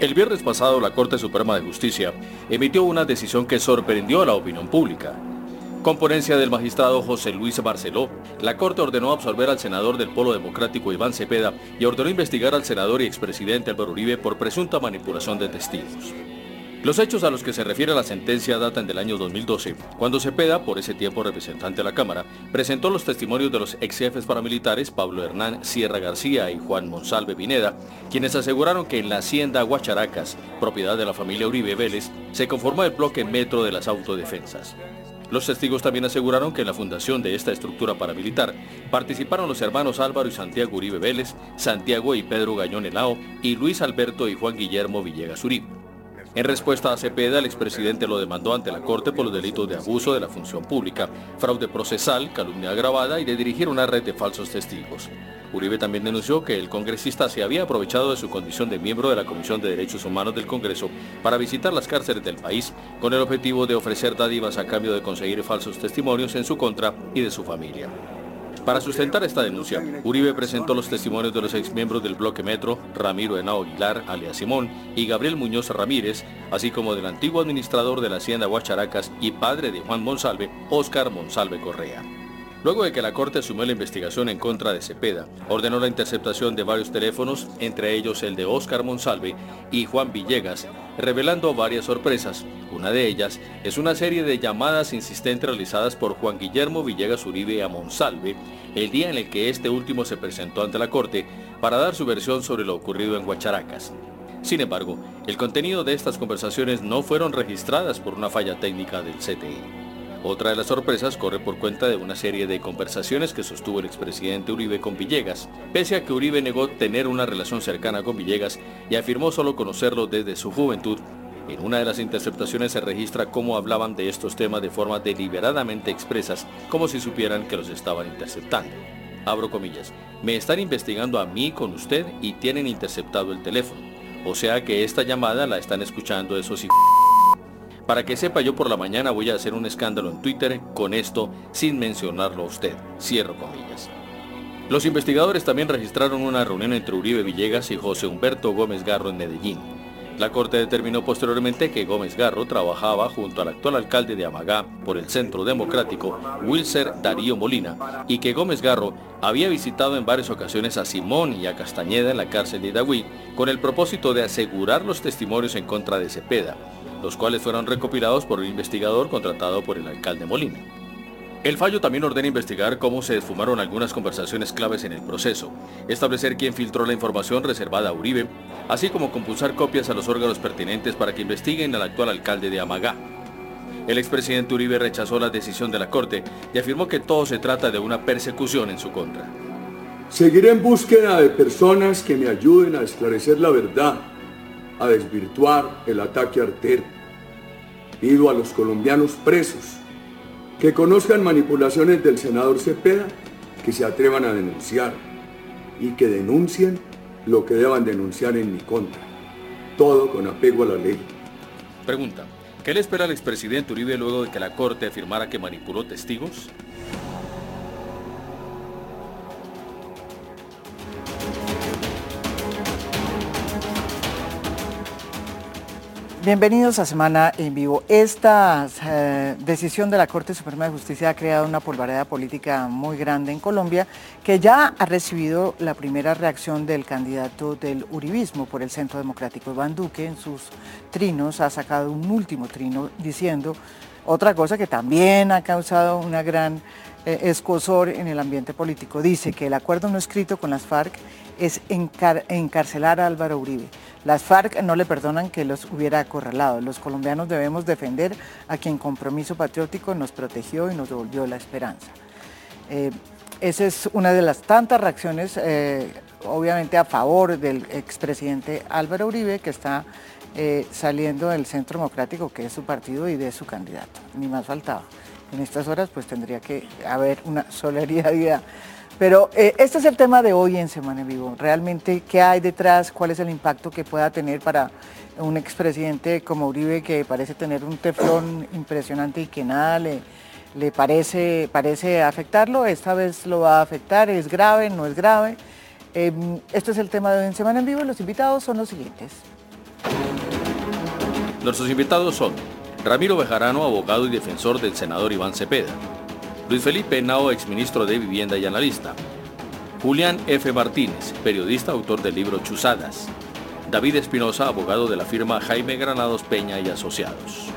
El viernes pasado la Corte Suprema de Justicia emitió una decisión que sorprendió a la opinión pública. Con ponencia del magistrado José Luis Barceló, la Corte ordenó absolver al senador del Polo Democrático Iván Cepeda y ordenó investigar al senador y expresidente Álvaro Uribe por presunta manipulación de testigos. Los hechos a los que se refiere la sentencia datan del año 2012, cuando Cepeda, por ese tiempo representante de la Cámara, presentó los testimonios de los ex jefes paramilitares Pablo Hernán Sierra García y Juan Monsalve Pineda, quienes aseguraron que en la hacienda Huacharacas, propiedad de la familia Uribe Vélez, se conformó el bloque metro de las autodefensas. Los testigos también aseguraron que en la fundación de esta estructura paramilitar participaron los hermanos Álvaro y Santiago Uribe Vélez, Santiago y Pedro Gañón Elao y Luis Alberto y Juan Guillermo Villegas Uribe. En respuesta a Cepeda, el expresidente lo demandó ante la Corte por los delitos de abuso de la función pública, fraude procesal, calumnia agravada y de dirigir una red de falsos testigos. Uribe también denunció que el congresista se había aprovechado de su condición de miembro de la Comisión de Derechos Humanos del Congreso para visitar las cárceles del país con el objetivo de ofrecer dádivas a cambio de conseguir falsos testimonios en su contra y de su familia. Para sustentar esta denuncia, Uribe presentó los testimonios de los exmiembros del bloque Metro, Ramiro Henao Aguilar, alias Simón, y Gabriel Muñoz Ramírez, así como del antiguo administrador de la hacienda Huacharacas y padre de Juan Monsalve, Óscar Monsalve Correa. Luego de que la Corte asumió la investigación en contra de Cepeda, ordenó la interceptación de varios teléfonos, entre ellos el de Óscar Monsalve y Juan Villegas, revelando varias sorpresas. Una de ellas es una serie de llamadas insistentes realizadas por Juan Guillermo Villegas Uribe a Monsalve el día en el que este último se presentó ante la Corte para dar su versión sobre lo ocurrido en Huacharacas. Sin embargo, el contenido de estas conversaciones no fueron registradas por una falla técnica del CTI. Otra de las sorpresas corre por cuenta de una serie de conversaciones que sostuvo el expresidente Uribe con Villegas, pese a que Uribe negó tener una relación cercana con Villegas y afirmó solo conocerlo desde su juventud. En una de las interceptaciones se registra cómo hablaban de estos temas de forma deliberadamente expresas, como si supieran que los estaban interceptando. Abro comillas, me están investigando a mí con usted y tienen interceptado el teléfono. O sea que esta llamada la están escuchando esos hijos para que sepa yo por la mañana voy a hacer un escándalo en Twitter con esto sin mencionarlo a usted. Cierro comillas. Los investigadores también registraron una reunión entre Uribe Villegas y José Humberto Gómez Garro en Medellín. La Corte determinó posteriormente que Gómez Garro trabajaba junto al actual alcalde de Amagá por el Centro Democrático, Wilser Darío Molina, y que Gómez Garro había visitado en varias ocasiones a Simón y a Castañeda en la cárcel de Idagüí con el propósito de asegurar los testimonios en contra de Cepeda, los cuales fueron recopilados por un investigador contratado por el alcalde Molina. El fallo también ordena investigar cómo se esfumaron algunas conversaciones claves en el proceso, establecer quién filtró la información reservada a Uribe, así como compulsar copias a los órganos pertinentes para que investiguen al actual alcalde de Amagá. El expresidente Uribe rechazó la decisión de la Corte y afirmó que todo se trata de una persecución en su contra. Seguiré en búsqueda de personas que me ayuden a esclarecer la verdad a desvirtuar el ataque artero. Pido a los colombianos presos que conozcan manipulaciones del senador Cepeda, que se atrevan a denunciar y que denuncien lo que deban denunciar en mi contra. Todo con apego a la ley. Pregunta, ¿qué le espera al expresidente Uribe luego de que la Corte afirmara que manipuló testigos? Bienvenidos a Semana en Vivo. Esta eh, decisión de la Corte Suprema de Justicia ha creado una polvareda política muy grande en Colombia que ya ha recibido la primera reacción del candidato del uribismo por el Centro Democrático. Iván Duque en sus trinos ha sacado un último trino diciendo otra cosa que también ha causado una gran eh, escosor en el ambiente político. Dice que el acuerdo no escrito con las FARC es encarcelar a Álvaro Uribe. Las FARC no le perdonan que los hubiera acorralado. Los colombianos debemos defender a quien compromiso patriótico nos protegió y nos devolvió la esperanza. Eh, esa es una de las tantas reacciones, eh, obviamente a favor del expresidente Álvaro Uribe, que está eh, saliendo del Centro Democrático, que es su partido y de su candidato. Ni más faltaba. En estas horas pues tendría que haber una solidaridad pero eh, este es el tema de hoy en Semana en Vivo. Realmente, ¿qué hay detrás? ¿Cuál es el impacto que pueda tener para un expresidente como Uribe que parece tener un teflón impresionante y que nada le, le parece, parece afectarlo? Esta vez lo va a afectar, ¿es grave, no es grave? Em, este es el tema de hoy en Semana en Vivo los invitados son los siguientes. Nuestros invitados son Ramiro Bejarano, abogado y defensor del senador Iván Cepeda, Luis Felipe Henao, exministro de Vivienda y analista, Julián F. Martínez, periodista, autor del libro Chuzadas, David Espinosa, abogado de la firma Jaime Granados Peña y Asociados.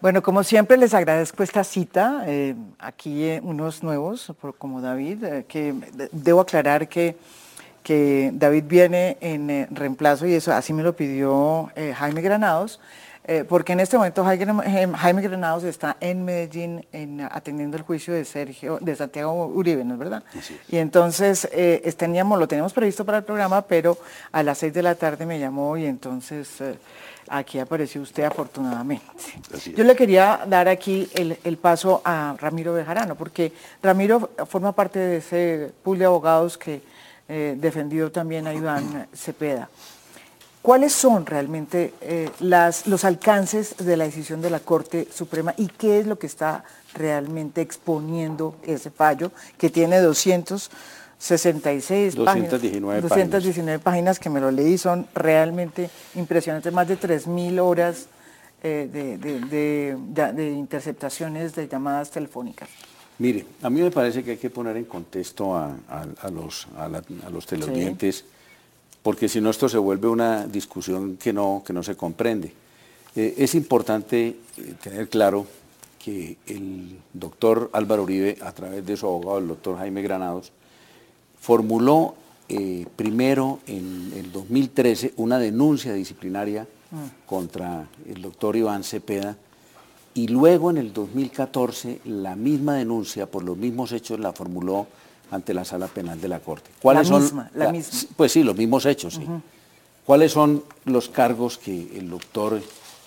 Bueno, como siempre les agradezco esta cita. Eh, aquí eh, unos nuevos, como David, eh, que debo aclarar que, que David viene en reemplazo y eso así me lo pidió Jaime Granados. Porque en este momento Jaime, Granados está en Medellín en, atendiendo el juicio de Sergio, de Santiago Uribe, ¿no es verdad? Y entonces teníamos, lo teníamos previsto para el programa, pero a las seis de la tarde me llamó y entonces Aquí apareció usted afortunadamente. Yo le quería dar aquí el, paso a Ramiro Bejarano, porque Ramiro forma parte de ese pool de abogados que eh, defendió también a Iván Cepeda. ¿Cuáles son realmente eh, las, los alcances de la decisión de la Corte Suprema y qué es lo que está realmente exponiendo ese fallo que tiene 200 66 219 páginas, 219 páginas. que me lo leí, son realmente impresionantes, más de 3.000 horas eh, de, interceptaciones de llamadas telefónicas. Mire, a mí me parece que hay que poner en contexto a, los, a, los televidentes, porque si no esto se vuelve una discusión que no, que no se comprende. Eh, es importante eh, tener claro que el doctor Álvaro Uribe, a través de su abogado, el doctor Jaime Granados, formuló eh, primero en el 2013 una denuncia disciplinaria mm. contra el doctor Iván Cepeda y luego en el 2014 la misma denuncia por los mismos hechos la formuló ante la sala penal de la Corte. ¿Cuáles la misma, son, la, misma. Pues sí, los mismos hechos, sí. ¿Cuáles son los cargos que el doctor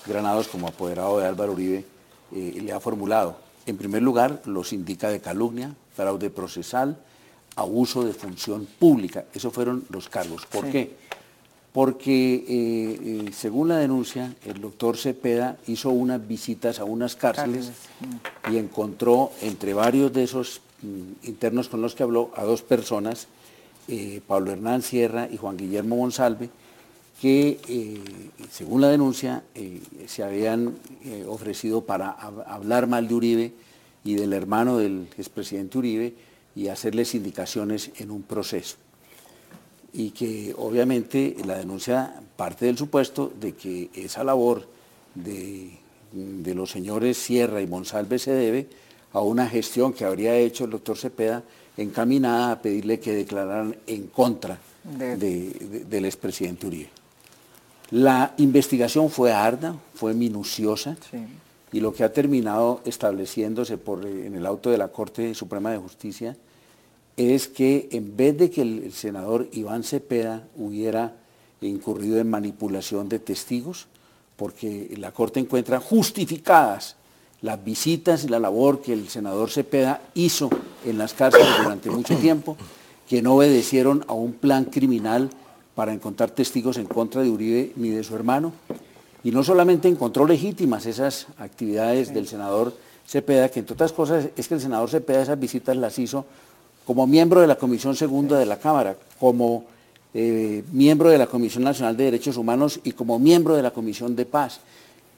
Granados, como apoderado de Álvaro Uribe, eh, le ha formulado? En primer lugar, los indica de calumnia, fraude procesal, abuso de función pública. Esos fueron los cargos. ¿Por qué? Porque eh, eh, según la denuncia, el doctor Cepeda hizo unas visitas a unas cárceles y encontró entre varios de esos internos con los que habló a dos personas, eh, Pablo Hernán Sierra y Juan Guillermo Monsalve, que según la denuncia se habían ofrecido para hablar mal de Uribe y del hermano del expresidente Uribe, y hacerles indicaciones en un proceso. Y que obviamente la denuncia parte del supuesto de que esa labor de, los señores Sierra y Monsalve se debe a una gestión que habría hecho el doctor Cepeda encaminada a pedirle que declararan en contra del expresidente Uribe. La investigación fue arda, fue minuciosa, y lo que ha terminado estableciéndose por, eh, en el auto de la Corte Suprema de Justicia es que en vez de que el senador Iván Cepeda hubiera incurrido en manipulación de testigos, porque la Corte encuentra justificadas las visitas y la labor que el senador Cepeda hizo en las cárceles durante mucho tiempo, que no obedecieron a un plan criminal para encontrar testigos en contra de Uribe ni de su hermano, y no solamente encontró legítimas esas actividades del senador Cepeda, que entre otras cosas es que el senador Cepeda esas visitas las hizo como miembro de la Comisión Segunda de la Cámara, como eh, miembro de la Comisión Nacional de Derechos Humanos y como miembro de la Comisión de Paz.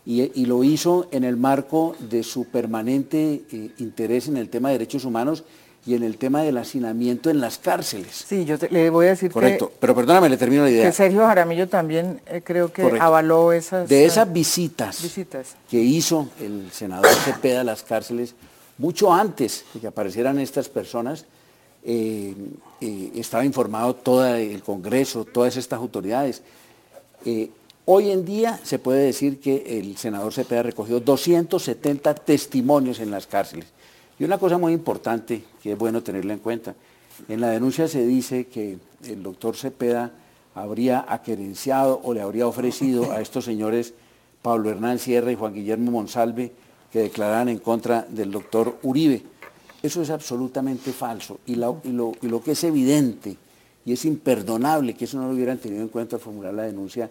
Y, lo hizo en el marco de su permanente eh, interés en el tema de derechos humanos y en el tema del hacinamiento en las cárceles. Sí, yo le voy a decir Correcto, pero perdóname, le termino la idea. Que Sergio Jaramillo también eh, creo que avaló esas... De esas visitas, visitas, que hizo el senador Cepeda a las cárceles, mucho antes de que aparecieran estas personas, eh, eh, estaba informado todo el Congreso, todas estas autoridades. Hoy en día se puede decir que el senador Cepeda recogió 270 testimonios en las cárceles. Y una cosa muy importante que es bueno tenerla en cuenta, en la denuncia se dice que el doctor Cepeda habría aquerenciado o le habría ofrecido a estos señores Pablo Hernán Sierra y Juan Guillermo Monsalve que declararan en contra del doctor Uribe. Eso es absolutamente falso y lo, que es evidente y es imperdonable que eso no lo hubieran tenido en cuenta al formular la denuncia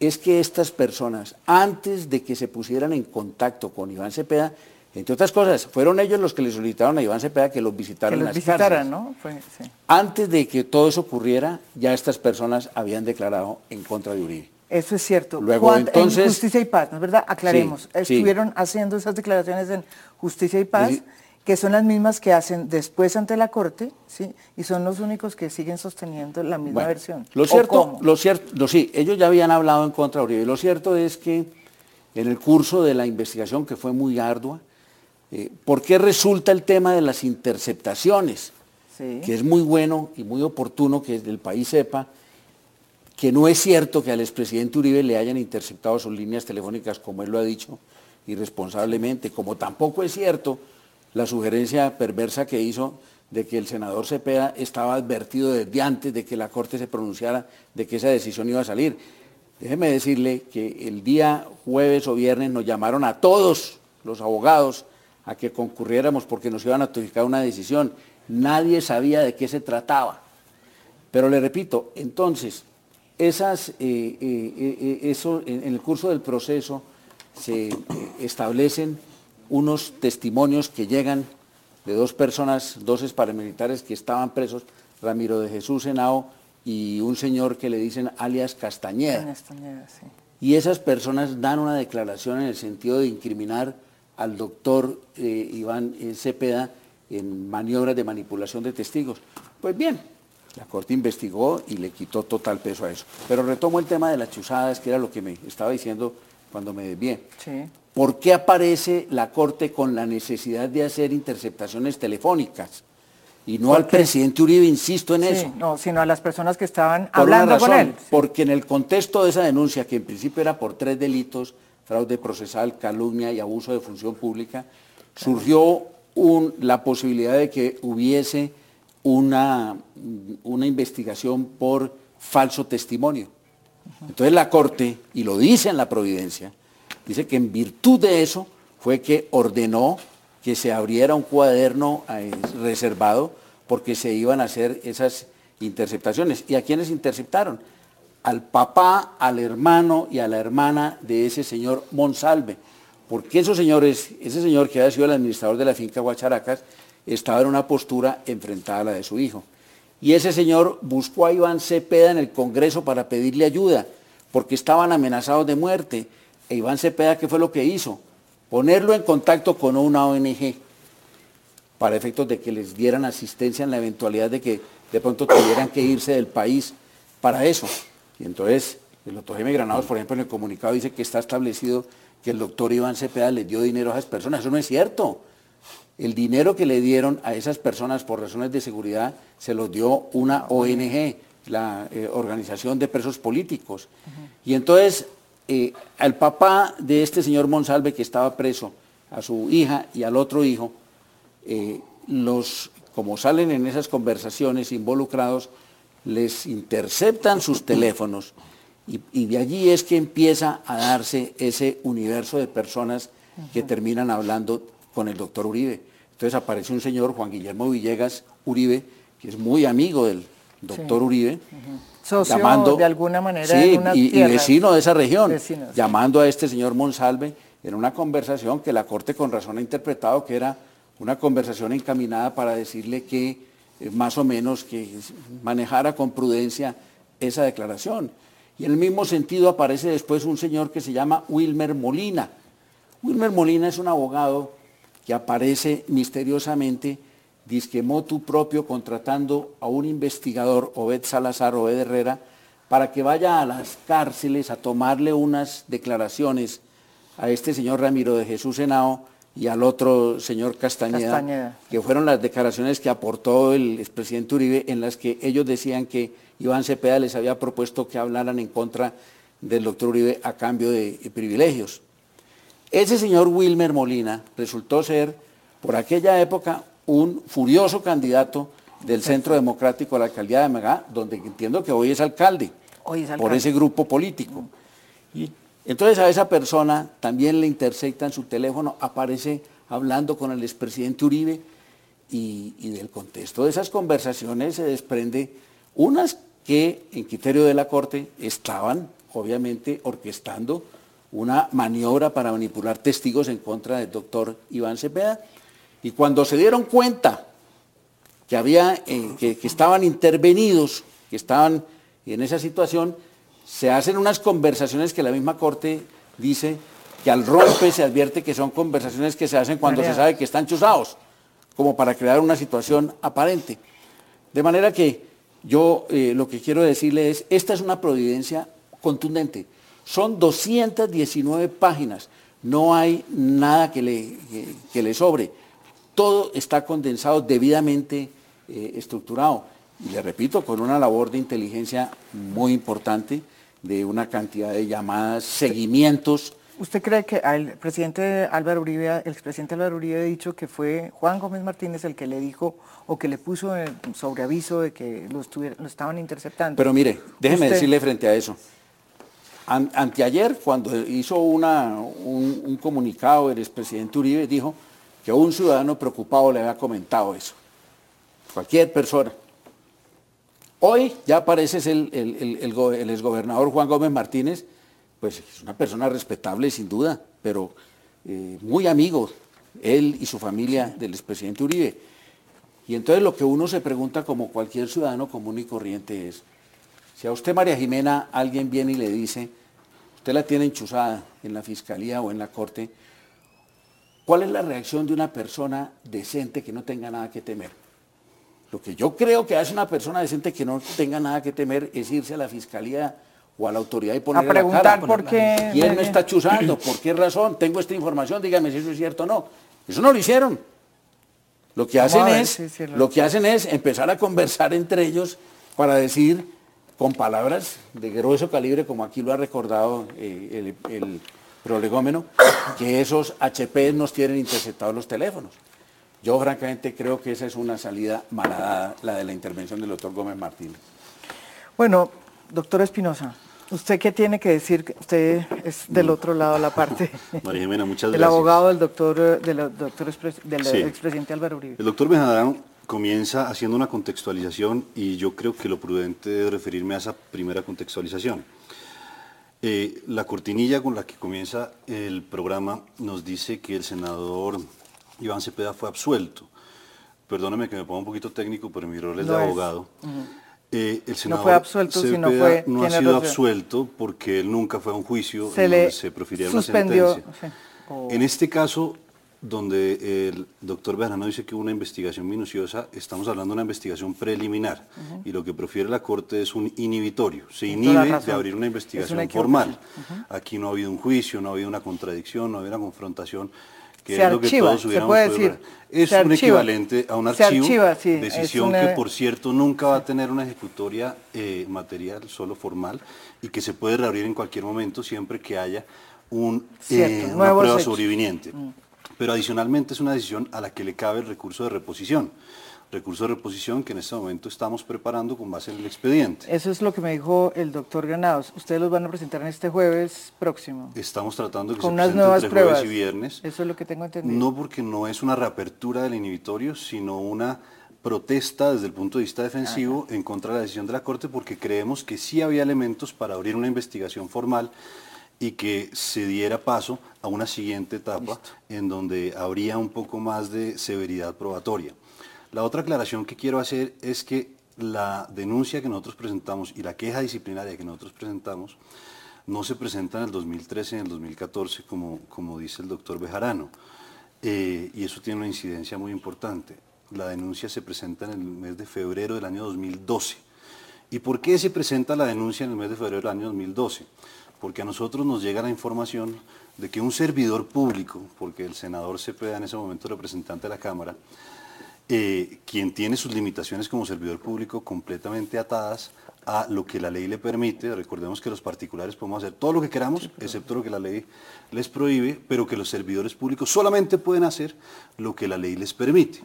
es que estas personas, antes de que se pusieran en contacto con Iván Cepeda, Entre otras cosas, fueron ellos los que le solicitaron a Iván Cepeda que los visitaran que los las visitaran. ¿no? Fue- sí. Antes de que todo eso ocurriera, ya estas personas habían declarado en contra de Uribe. Eso es cierto. Luego, Cuando- entonces- En Justicia y Paz, ¿no es verdad? Aclaremos. Sí, sí. Estuvieron haciendo esas declaraciones en Justicia y Paz. Que son las mismas que hacen después ante la Corte, ¿sí? Y son los únicos que siguen sosteniendo la misma Bueno, versión. Lo ¿O cierto, lo cierto, lo, sí, ellos ya habían hablado en contra de Uribe. Lo cierto es que en el curso de la investigación, que fue muy ardua, eh, ¿por qué resulta el tema de las interceptaciones? Sí. Que es muy bueno y muy oportuno que el país sepa que no es cierto que al expresidente Uribe le hayan interceptado sus líneas telefónicas, como él lo ha dicho, irresponsablemente, como tampoco es cierto la sugerencia perversa que hizo de que el senador Cepeda estaba advertido desde antes de que la Corte se pronunciara de que esa decisión iba a salir. Déjeme decirle que el día jueves o viernes nos llamaron a todos los abogados a que concurriéramos porque nos iban a notificar una decisión. Nadie sabía de qué se trataba. Pero le repito, entonces, esas, eh, eh, eh, eso, en, el curso del proceso se establecen unos testimonios que llegan de dos personas, dos paramilitares que estaban presos, Ramiro de Jesús Henao y un señor que le dicen alias Castañeda. En Estañeda, sí. Y esas personas dan una declaración en el sentido de incriminar al doctor eh, Iván eh, Cepeda en maniobras de manipulación de testigos. Pues bien, la Corte investigó y le quitó total peso a eso. Pero retomo el tema de las chuzadas, que era lo que me estaba diciendo cuando me desvié. Sí. ¿Por qué aparece la Corte con la necesidad de hacer interceptaciones telefónicas? Y no al presidente Uribe, insisto en Sí, eso. no, sino a las personas que estaban Por una hablando con razón, él. Porque en el contexto de esa denuncia, que en principio era por tres delitos, fraude procesal, calumnia y abuso de función pública, surgió un- la posibilidad de que hubiese una, una investigación por falso testimonio. Entonces la Corte, y lo dice en la Providencia, dice que en virtud de eso fue que ordenó que se abriera un cuaderno eh, reservado porque se iban a hacer esas interceptaciones. ¿Y a quiénes interceptaron? Al papá, al hermano y a la hermana de ese señor Monsalve. Porque esos señores, ese señor que había sido el administrador de la finca Guacharacas, estaba en una postura enfrentada a la de su hijo. Y ese señor buscó a Iván Cepeda en el Congreso para pedirle ayuda, porque estaban amenazados de muerte. E Iván Cepeda, ¿qué fue lo que hizo? Ponerlo en contacto con una ONG para efectos de que les dieran asistencia en la eventualidad de que de pronto tuvieran que irse del país para eso. Y entonces, el doctor Jaime Granados, por ejemplo, en el comunicado dice que está establecido que el doctor Iván Cepeda le dio dinero a esas personas. Eso no es cierto. El dinero que le dieron a esas personas por razones de seguridad se los dio una ONG, la eh, Organización de Presos Políticos. Y entonces, eh, al papá de este señor Monsalve que estaba preso, a su hija y al otro hijo, eh, los, como salen en esas conversaciones involucrados, les interceptan sus teléfonos y, y de allí es que empieza a darse ese universo de personas que terminan hablando con el doctor Uribe. Entonces aparece un señor, Juan Guillermo Villegas Uribe, que es muy amigo del doctor Sí. Uribe, Socio, de alguna manera, sí, en y, y tierras. vecino de esa región, llamando a este señor Monsalve en una conversación que la Corte con razón ha interpretado que era una conversación encaminada para decirle que eh, más o menos que manejara con prudencia esa declaración. Y en el mismo sentido aparece después un señor que se llama Wilmer Molina. Wilmer Molina es un abogado que aparece misteriosamente, disque motu propio, contratando a un investigador, Obed Salazar, Obed Herrera, para que vaya a las cárceles a tomarle unas declaraciones a este señor Ramiro de Jesús Henao y al otro señor Castañeda, Castañeda. que fueron las declaraciones que aportó el expresidente Uribe, en las que ellos decían que Iván Cepeda les había propuesto que hablaran en contra del doctor Uribe a cambio de privilegios. Ese señor Wilmer Molina resultó ser, por aquella época, un furioso candidato del Centro Democrático a la alcaldía de Megá, donde entiendo que hoy es alcalde, Hoy es por ese grupo político. Y entonces a esa persona también le interceptan su teléfono, aparece hablando con el expresidente Uribe y, y del contexto de esas conversaciones se desprende unas que en criterio de la Corte estaban obviamente orquestando una maniobra para manipular testigos en contra del doctor Iván Cepeda. Y cuando se dieron cuenta que, había, eh, que, estaban intervenidos, que estaban en esa situación, se hacen unas conversaciones que la misma Corte dice que al rompe se advierte que son conversaciones que se hacen cuando se sabe que están chuzados, como para crear una situación aparente. De manera que yo eh, lo que quiero decirle es, esta es una providencia contundente. Son 219 páginas, no hay nada que le, que, le sobre. Todo está condensado, debidamente eh, estructurado. Y le repito, con una labor de inteligencia muy importante, de una cantidad de llamadas, seguimientos, ¿Usted cree que el presidente Álvaro Uribe, el expresidente Álvaro Uribe ha dicho que fue Juan Gómez Martínez el que le dijo o que le puso sobre aviso de que lo, estaban interceptando? Pero mire, déjeme decirle frente a eso. anteayer, cuando hizo una, un, comunicado el expresidente Uribe, dijo que un ciudadano preocupado le había comentado eso. Cualquier persona. Hoy ya aparece el, el, el exgobernador Juan Gómez Martínez pues es una persona respetable sin duda, pero eh, muy amigo, él y su familia del expresidente Uribe. Y entonces lo que uno se pregunta como cualquier ciudadano común y corriente es, si a usted María Jimena alguien viene y le dice, usted la tiene enchuzada en la fiscalía o en la corte, ¿cuál es la reacción de una persona decente que no tenga nada que temer? Lo que yo creo que hace una persona decente que no tenga nada que temer es irse a la fiscalía o a la autoridad y ponerle a preguntar la cara. por qué. ¿Quién me está chuzando? ¿Por qué razón? Tengo esta información, dígame si eso es cierto o no. Eso no lo hicieron. Lo que hacen es, lo que hacen es empezar a conversar entre ellos para decir con palabras de grueso calibre, como aquí lo ha recordado eh, el, el prolegómeno, que esos HP nos tienen interceptados los teléfonos. Yo francamente creo que esa es una salida malhadada, la de la intervención del doctor Gómez Martínez. Bueno, Doctor Espinosa, ¿usted qué tiene que decir? Usted es del otro lado de la parte. María Jimena, muchas gracias. El abogado del doctor, del, doctor del expresidente Álvaro Uribe. El doctor Benjadán comienza haciendo una contextualización y yo creo que lo prudente es referirme a esa primera contextualización. Eh, la cortinilla con la que comienza el programa nos dice que el senador Iván Cepeda fue absuelto. Perdóname que me ponga un poquito técnico, pero mi rol es de abogado. Eh, el senador no fue absuelto, sino fue, no ha sido absuelto porque él nunca fue a un juicio se donde se profiriera una sentencia. En este caso, donde el doctor Bejarano dice que una investigación minuciosa, estamos hablando de una investigación preliminar y lo que prefiere la Corte es un inhibitorio, se inhibe de abrir una investigación formal. Aquí no ha habido un juicio, no ha habido una contradicción, no ha habido una confrontación que es lo que todos hubiéramos puede decir, es un equivalente a un archivo, decisión que por cierto nunca va a tener una ejecutoria eh, material, solo formal, y que se puede reabrir en cualquier momento siempre que haya un, eh, una prueba sobreviviente. Mm. Pero adicionalmente es una decisión a la que le cabe el recurso de reposición recurso de reposición que en este momento estamos preparando con base en el expediente. Eso es lo que me dijo el doctor Granados. Ustedes los van a presentar en este jueves próximo. Estamos tratando de que con se unas nuevas entre pruebas. jueves y viernes. Eso es lo que tengo entendido. No porque no es una reapertura del inhibitorio, sino una protesta desde el punto de vista defensivo en contra de la decisión de la Corte porque creemos que sí había elementos para abrir una investigación formal y que se diera paso a una siguiente etapa en donde habría un poco más de severidad probatoria. La otra aclaración que quiero hacer es que la denuncia que nosotros presentamos y la queja disciplinaria que nosotros presentamos no se presenta en el 2013 y en el 2014 como, como dice el doctor Bejarano. Eh, y eso tiene una incidencia muy importante. La denuncia se presenta en el mes de febrero del año 2012. ¿Y por qué se presenta la denuncia en el mes de febrero del año 2012? Porque a nosotros nos llega la información de que un servidor público, porque el senador Cepeda en ese momento representante de la Cámara, eh, quien tiene sus limitaciones como servidor público completamente atadas a lo que la ley le permite. Recordemos que los particulares podemos hacer todo lo que queramos, excepto lo que la ley les prohíbe, pero que los servidores públicos solamente pueden hacer lo que la ley les permite.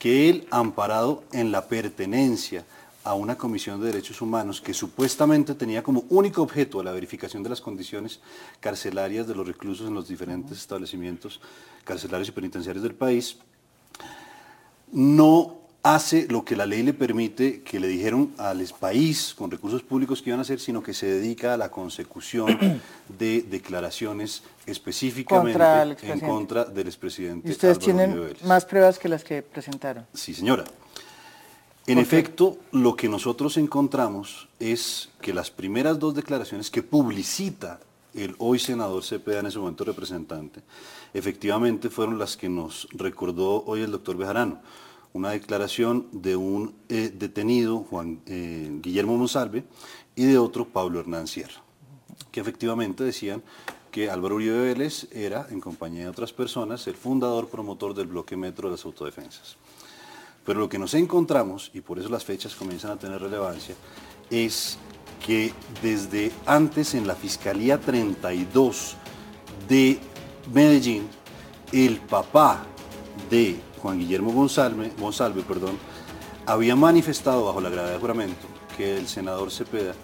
Que él, amparado en la pertenencia a una comisión de derechos humanos que supuestamente tenía como único objeto la verificación de las condiciones carcelarias de los reclusos en los diferentes establecimientos carcelarios y penitenciarios del país, no hace lo que la ley le permite, que le dijeron al país con recursos públicos que iban a hacer, sino que se dedica a la consecución de declaraciones específicamente en contra del expresidente. ¿Y ustedes tienen más pruebas que las que presentaron? Sí, señora. En efecto, lo que nosotros encontramos es que las primeras dos declaraciones que publicita el hoy senador Cepeda, en ese momento representante, efectivamente fueron las que nos recordó hoy el doctor Bejarano una declaración de un eh, detenido, Juan eh, Guillermo Monsalve, y de otro, Pablo Hernán Sierra, que efectivamente decían que Álvaro Uribe Vélez era, en compañía de otras personas, el fundador promotor del bloque metro de las autodefensas. Pero lo que nos encontramos, y por eso las fechas comienzan a tener relevancia, es que desde antes en la Fiscalía 32 de Medellín, el papá de Juan Guillermo González, González perdón, había manifestado bajo la gravedad de juramento que el senador Cepeda,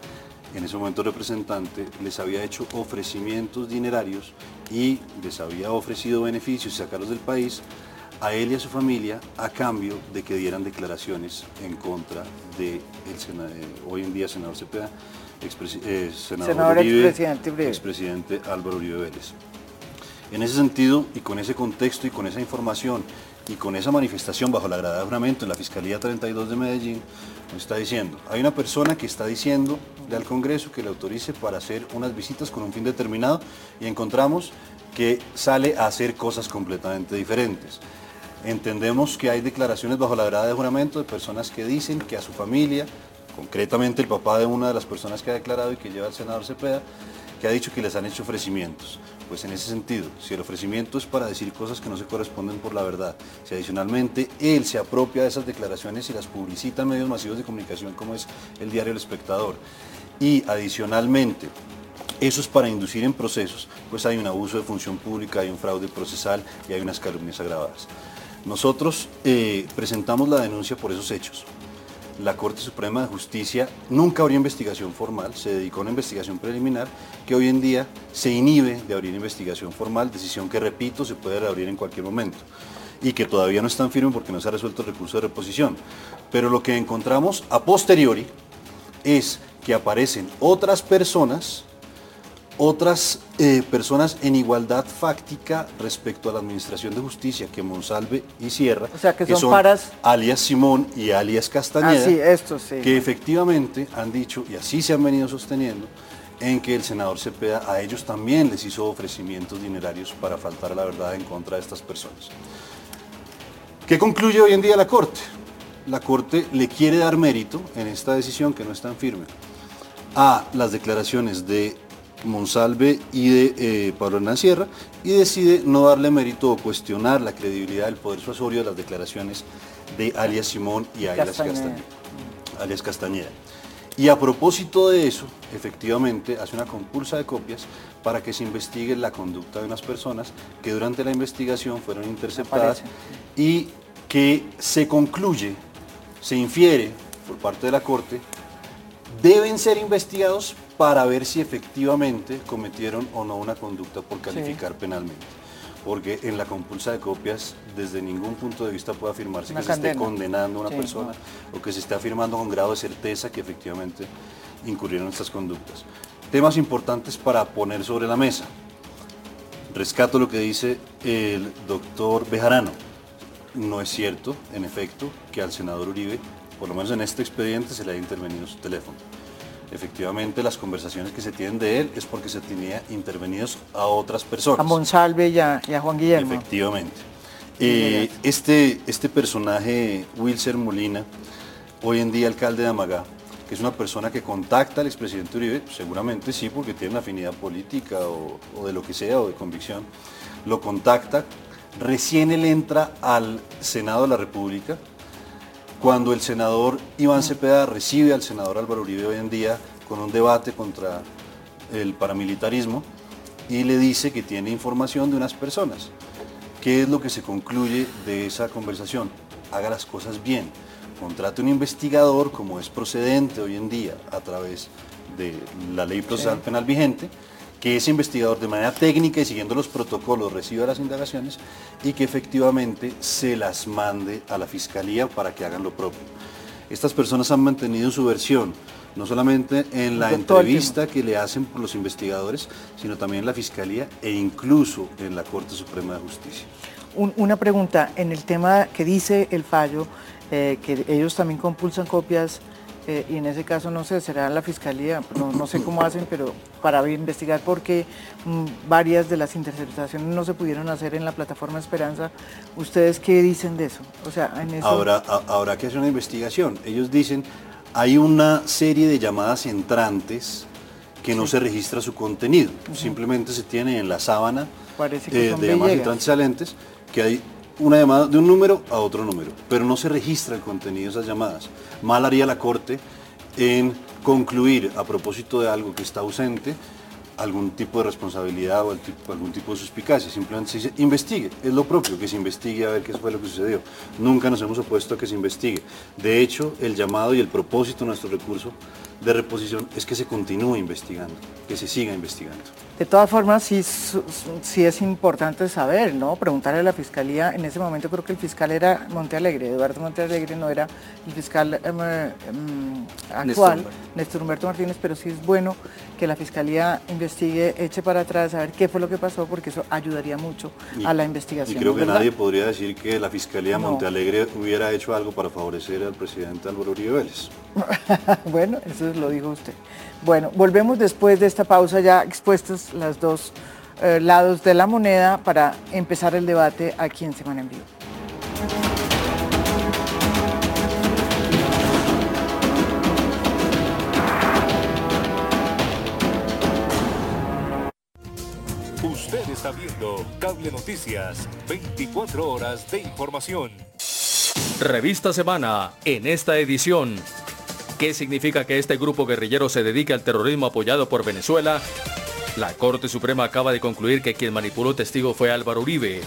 en ese momento representante, les había hecho ofrecimientos dinerarios y les había ofrecido beneficios y sacarlos del país a él y a su familia a cambio de que dieran declaraciones en contra de el eh, hoy en día senador Cepeda, eh, senador, expresidente Álvaro Uribe Vélez. En ese sentido y con ese contexto y con esa información y con esa manifestación bajo la grada de juramento en la Fiscalía 32 de Medellín, nos está diciendo, hay una persona que está diciendo al Congreso que le autorice para hacer unas visitas con un fin determinado y encontramos que sale a hacer cosas completamente diferentes. Entendemos que hay declaraciones bajo la grada de juramento de personas que dicen que a su familia, concretamente el papá de una de las personas que ha declarado y que lleva al senador Cepeda, que ha dicho que les han hecho ofrecimientos. Pues en ese sentido, si el ofrecimiento es para decir cosas que no se corresponden por la verdad, si adicionalmente él se apropia de esas declaraciones y las publicita en medios masivos de comunicación como es el diario El Espectador, y adicionalmente eso es para inducir en procesos, pues hay un abuso de función pública, hay un fraude procesal y hay unas calumnias agravadas. Nosotros eh, presentamos la denuncia por esos hechos la Corte Suprema de Justicia nunca abrió investigación formal, se dedicó a una investigación preliminar que hoy en día se inhibe de abrir investigación formal, decisión que, repito, se puede reabrir en cualquier momento y que todavía no están firme porque no se ha resuelto el recurso de reposición. Pero lo que encontramos a posteriori es que aparecen otras personas otras eh, personas en igualdad fáctica respecto a la Administración de Justicia que Monsalve y Sierra, o sea, que, son, paras... alias Simón y alias Castañeda, ah, sí, que efectivamente han dicho, y así se han venido sosteniendo, en que el senador Cepeda a ellos también les hizo ofrecimientos dinerarios para faltar a la verdad en contra de estas personas. ¿Qué concluye hoy en día la Corte? La Corte le quiere dar mérito en esta decisión que no es tan firme a las declaraciones de Monsalve y de eh, Pablo Hernán Sierra y decide no darle mérito o cuestionar la credibilidad del poder suasorio de las declaraciones de alias Simón y alias Castañeda. alias Castañeda. Y a propósito de eso, efectivamente hace una compulsa de copias para que se investigue la conducta de unas personas que durante la investigación fueron interceptadas y que se concluye, se infiere por parte de la Corte, deben ser investigados para ver si efectivamente cometieron o no una conducta por calificar penalmente. Porque en la compulsa de copias, desde ningún punto de vista puede afirmarse que se esté condenando a una persona o que se esté afirmando con grado de certeza que efectivamente incurrieron estas conductas. Temas importantes para poner sobre la mesa. Rescato lo que dice el doctor Bejarano. No es cierto, en efecto, que al senador Uribe, por lo menos en este expediente, se le haya intervenido su teléfono efectivamente las conversaciones que se tienen de él es porque se tenía intervenidos a otras personas. A Monsalve y a, Juan Guillermo. Efectivamente. Eh, este, este personaje, Wilser Molina, hoy en día alcalde de Amagá, que es una persona que contacta al expresidente Uribe, seguramente sí, porque tiene una afinidad política o, o de lo que sea, o de convicción, lo contacta, recién él entra al Senado de la República, cuando el senador Iván Cepeda recibe al senador Álvaro Uribe hoy en día con un debate contra el paramilitarismo y le dice que tiene información de unas personas. ¿Qué es lo que se concluye de esa conversación? Haga las cosas bien. Contrate un investigador como es procedente hoy en día a través de la ley procesal penal vigente que ese investigador de manera técnica y siguiendo los protocolos reciba las indagaciones y que efectivamente se las mande a la fiscalía para que hagan lo propio. Estas personas han mantenido su versión, no solamente en la entrevista que le hacen por los investigadores, sino también en la fiscalía e incluso en la Corte Suprema de Justicia. una pregunta, en el tema que dice el fallo, eh, que ellos también compulsan copias eh, y en ese caso no sé, será la fiscalía, no, sé cómo hacen, pero para investigar por qué mm, varias de las interceptaciones no se pudieron hacer en la plataforma Esperanza, ¿ustedes qué dicen de eso? O sea, en eso... Ahora, ahora que hacer una investigación, ellos dicen, hay una serie de llamadas entrantes que no se registra su contenido, simplemente se tiene en la sábana eh, de llamadas entrantes salientes que hay una llamada de un número a otro número, pero no se registra el contenido de esas llamadas. Mal haría la Corte en concluir a propósito de algo que está ausente algún tipo de responsabilidad o algún tipo de suspicacia. Simplemente se dice, investigue. Es lo propio, que se investigue a ver qué fue lo que sucedió. Nunca nos hemos opuesto a que se investigue. De hecho, el llamado y el propósito de nuestro recurso de reposición es que se continúe investigando, que se siga investigando. De todas formas, sí, sí es importante saber, ¿no? Preguntarle a la fiscalía, en ese momento creo que el fiscal era Montealegre, Eduardo Montealegre no era el fiscal em, em, actual, Néstor Humberto Martínez, pero sí es bueno que la fiscalía investigue, eche para atrás, a ver qué fue lo que pasó, porque eso ayudaría mucho a la investigación. Y creo que nadie podría decir que la fiscalía Montealegre hubiera hecho algo para favorecer al presidente Álvaro Uribe Vélez. bueno, eso lo dijo usted. Bueno, volvemos después de esta pausa ya expuestos los dos eh, lados de la moneda para empezar el debate aquí en Semana en Vivo. Usted está viendo Cable Noticias, 24 horas de información. Revista Semana, en esta edición. ¿Qué significa que este grupo guerrillero se dedique al terrorismo apoyado por Venezuela? La Corte Suprema acaba de concluir que quien manipuló testigo fue Álvaro Uribe.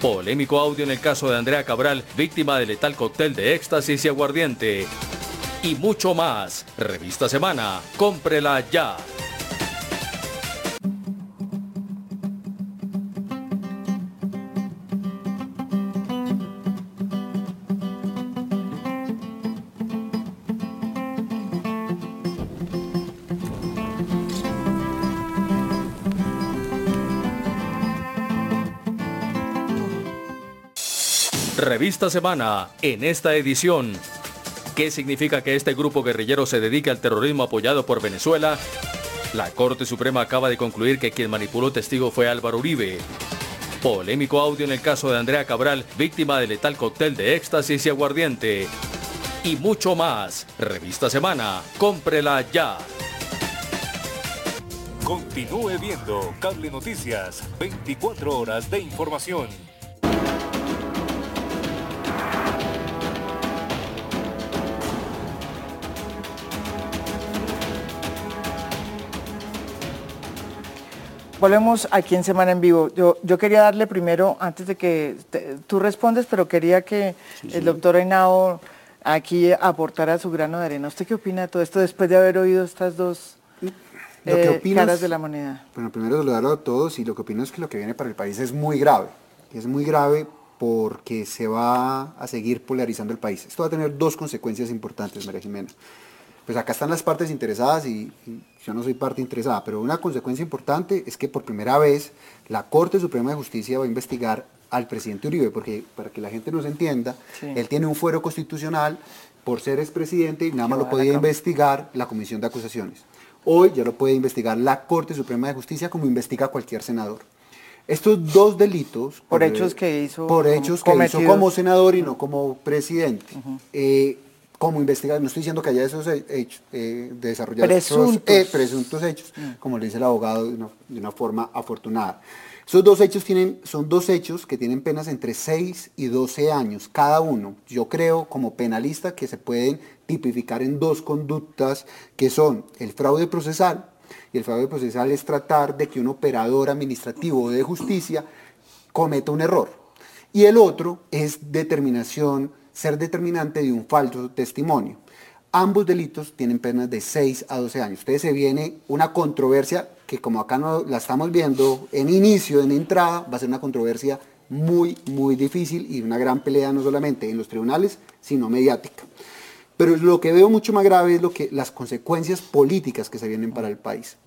Polémico audio en el caso de Andrea Cabral, víctima de letal cóctel de éxtasis y aguardiente. Y mucho más. Revista Semana. Cómprela ya. Revista Semana, en esta edición. ¿Qué significa que este grupo guerrillero se dedique al terrorismo apoyado por Venezuela? La Corte Suprema acaba de concluir que quien manipuló testigo fue Álvaro Uribe. Polémico audio en el caso de Andrea Cabral, víctima de letal cóctel de éxtasis y aguardiente. Y mucho más. Revista Semana. Cómprela ya. Continúe viendo Cable Noticias, 24 horas de información. Volvemos aquí en Semana en Vivo. Yo, yo quería darle primero, antes de que tú respondes, pero quería que el doctor Ainao aquí aportara su grano de arena. ¿Usted qué opina de todo esto después de haber oído estas dos eh, caras de la moneda? Bueno, primero saludarlo a todos y lo que opino es que lo que viene para el país es muy grave. Es muy grave porque se va a seguir polarizando el país. Esto va a tener dos consecuencias importantes, María Jimena pues acá están las partes interesadas y, yo no soy parte interesada, pero una consecuencia importante es que por primera vez la Corte Suprema de Justicia va a investigar al presidente Uribe, porque para que la gente nos entienda, él tiene un fuero constitucional por ser expresidente y nada más lo podía investigar la Comisión de Acusaciones. Hoy ya lo puede investigar la Corte Suprema de Justicia como investiga cualquier senador. Estos dos delitos... Por, hechos que hizo... Por hechos que hizo como senador y no como presidente como investigar, no estoy diciendo que haya esos hechos, eh, desarrollados presuntos. Eh, presuntos hechos, mm. como le dice el abogado de una, forma afortunada. Esos dos hechos tienen, son dos hechos que tienen penas entre 6 y 12 años cada uno. Yo creo como penalista que se pueden tipificar en dos conductas que son el fraude procesal, y el fraude procesal es tratar de que un operador administrativo de justicia cometa un error. Y el otro es determinación ser determinante de un falso testimonio. Ambos delitos tienen penas de 6 a 12 años. Ustedes se viene una controversia que como acá no la estamos viendo en inicio, en entrada, va a ser una controversia muy, muy difícil y una gran pelea no solamente en los tribunales, sino mediática. Pero lo que veo mucho más grave es lo que, las consecuencias políticas que se vienen para el país.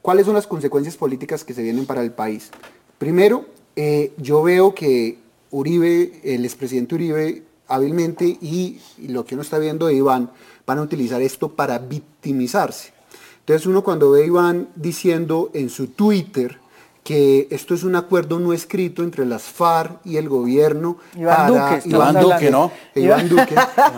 ¿Cuáles son las consecuencias políticas que se vienen para el país? Primero, eh, yo veo que Uribe, el expresidente Uribe, hábilmente y, y, lo que uno está viendo de Iván, van a utilizar esto para victimizarse. Entonces uno cuando ve a Iván diciendo en su Twitter, que esto es un acuerdo no escrito entre las FARC y el gobierno Iván para Duque, Iván Duque, ¿no? Iván Duque.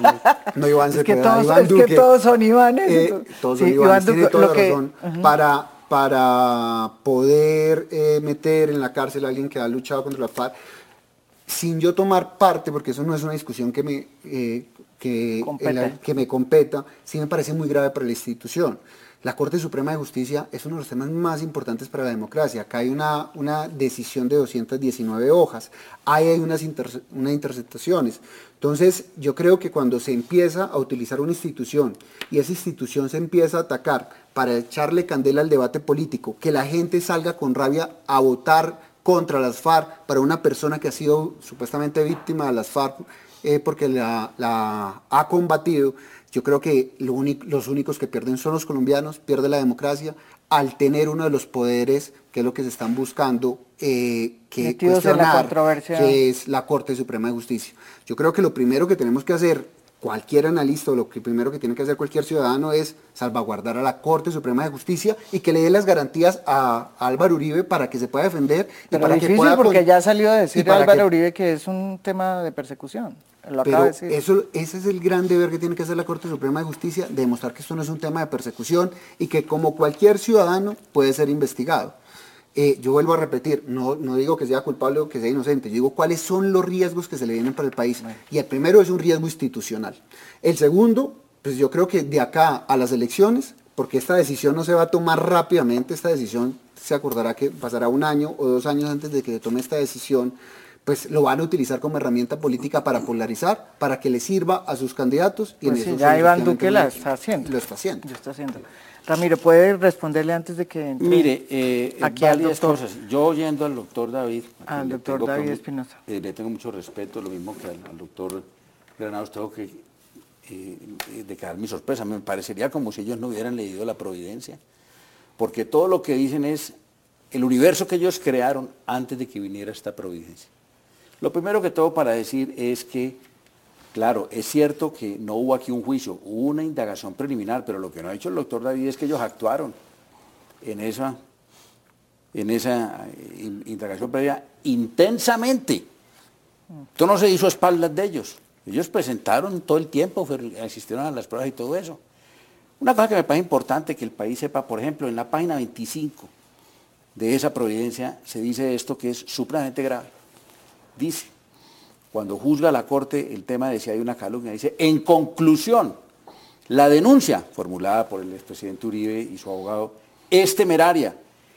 no Iván es que todos, Iván Duque. Es que todos son Ivanes. Eh, todos son sí, Iván, tiene toda la razón. Uh -huh. para, para poder eh, meter en la cárcel a alguien que ha luchado contra la FARC sin yo tomar parte, porque eso no es una discusión que me, eh, que, la, que me competa, sí me parece muy grave para la institución. La Corte Suprema de Justicia es uno de los temas más importantes para la democracia. Acá hay una, una decisión de 219 hojas, ahí hay unas, inter, unas interceptaciones. Entonces, yo creo que cuando se empieza a utilizar una institución y esa institución se empieza a atacar para echarle candela al debate político, que la gente salga con rabia a votar contra las FARC para una persona que ha sido supuestamente víctima de las FARC eh, porque la, la ha combatido, yo creo que lo los únicos que pierden son los colombianos, pierde la democracia al tener uno de los poderes, que es lo que se están buscando, eh, que cuestionar, que es la Corte Suprema de Justicia. Yo creo que lo primero que tenemos que hacer, cualquier analista o lo que primero que tiene que hacer cualquier ciudadano es salvaguardar a la Corte Suprema de Justicia y que le dé las garantías a, a Álvaro Uribe para que se pueda defender. Pero y para difícil que pueda porque ya salió a decir Álvaro que, Uribe que es un tema de persecución. Lo pero eso, ese es el gran deber que tiene que hacer la Corte Suprema de Justicia, demostrar que esto no es un tema de persecución y que como cualquier ciudadano puede ser investigado. Eh, yo vuelvo a repetir, no, no digo que sea culpable o que sea inocente, yo digo cuáles son los riesgos que se le vienen para el país. Bueno. Y el primero es un riesgo institucional. El segundo, pues yo creo que de acá a las elecciones, porque esta decisión no se va a tomar rápidamente, esta decisión se acordará que pasará un año o dos años antes de que se tome esta decisión, pues lo van a utilizar como herramienta política para polarizar, para que le sirva a sus candidatos. Y pues en sí, ya Iván Duque la está haciendo. Lo está haciendo. Lo está haciendo. Ramiro, ¿puede responderle antes de que entre Mire, eh, aquí varias cosas. Yo oyendo al doctor David, al doctor David Espinosa, eh, le tengo mucho respeto, lo mismo que al, al doctor Granados, tengo que eh, declarar mi sorpresa. Me parecería como si ellos no hubieran leído la Providencia, porque todo lo que dicen es el universo que ellos crearon antes de que viniera esta Providencia. Lo primero que tengo para decir es que, claro, es cierto que no hubo aquí un juicio, hubo una indagación preliminar, pero lo que no ha dicho el doctor David es que ellos actuaron en esa, en esa indagación previa intensamente. Esto no se hizo a espaldas de ellos. Ellos presentaron todo el tiempo, asistieron a las pruebas y todo eso. Una cosa que me parece importante que el país sepa, por ejemplo, en la página 25 de esa providencia se dice esto que es supremamente grave dice, cuando juzga la Corte el tema de si hay una calumnia, dice, en conclusión, la denuncia formulada por el expresidente Uribe y su abogado es temeraria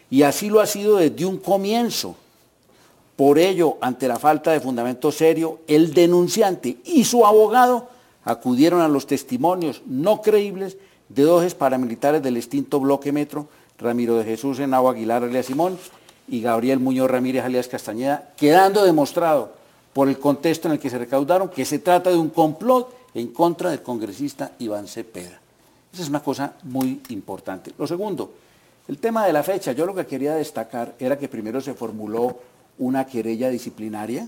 y así lo ha sido desde un comienzo. Por ello, ante la falta de fundamento serio, el denunciante y su abogado acudieron a los testimonios no creíbles de dos paramilitares del extinto bloque Metro, Ramiro de Jesús Henao Aguilar alias Simón y Gabriel Muñoz Ramírez alias Castañeda, quedando demostrado por el contexto en el que se recaudaron que se trata de un complot en contra del congresista Iván Cepeda. Esa es una cosa muy importante. Lo segundo, el tema de la fecha. Yo lo que quería destacar era que primero se formuló una querella disciplinaria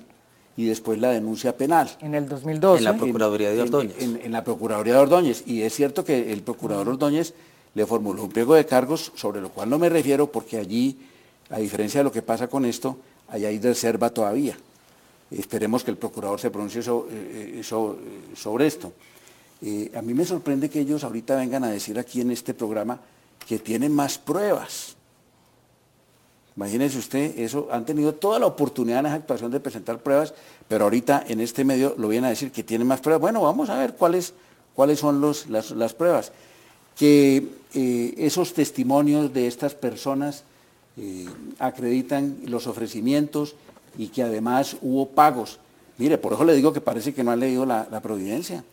y después la denuncia penal. En el 2012. En la Procuraduría de Ordóñez. En, en, en, la Procuraduría de Ordóñez. Y es cierto que el Procurador Ordóñez le formuló un pliego de cargos, sobre lo cual no me refiero porque allí a diferencia de lo que pasa con esto, allá hay reserva todavía. Esperemos que el procurador se pronuncie sobre, sobre esto. Eh, a mí me sorprende que ellos ahorita vengan a decir aquí en este programa que tienen más pruebas. Imagínense usted, eso, han tenido toda la oportunidad en esa actuación de presentar pruebas, pero ahorita en este medio lo vienen a decir que tienen más pruebas. Bueno, vamos a ver cuáles, cuáles son las, pruebas. Que eh, esos testimonios de estas personas eh, acreditan los ofrecimientos y que además hubo pagos. Mire, por eso le digo que parece que no han leído la, la providencia.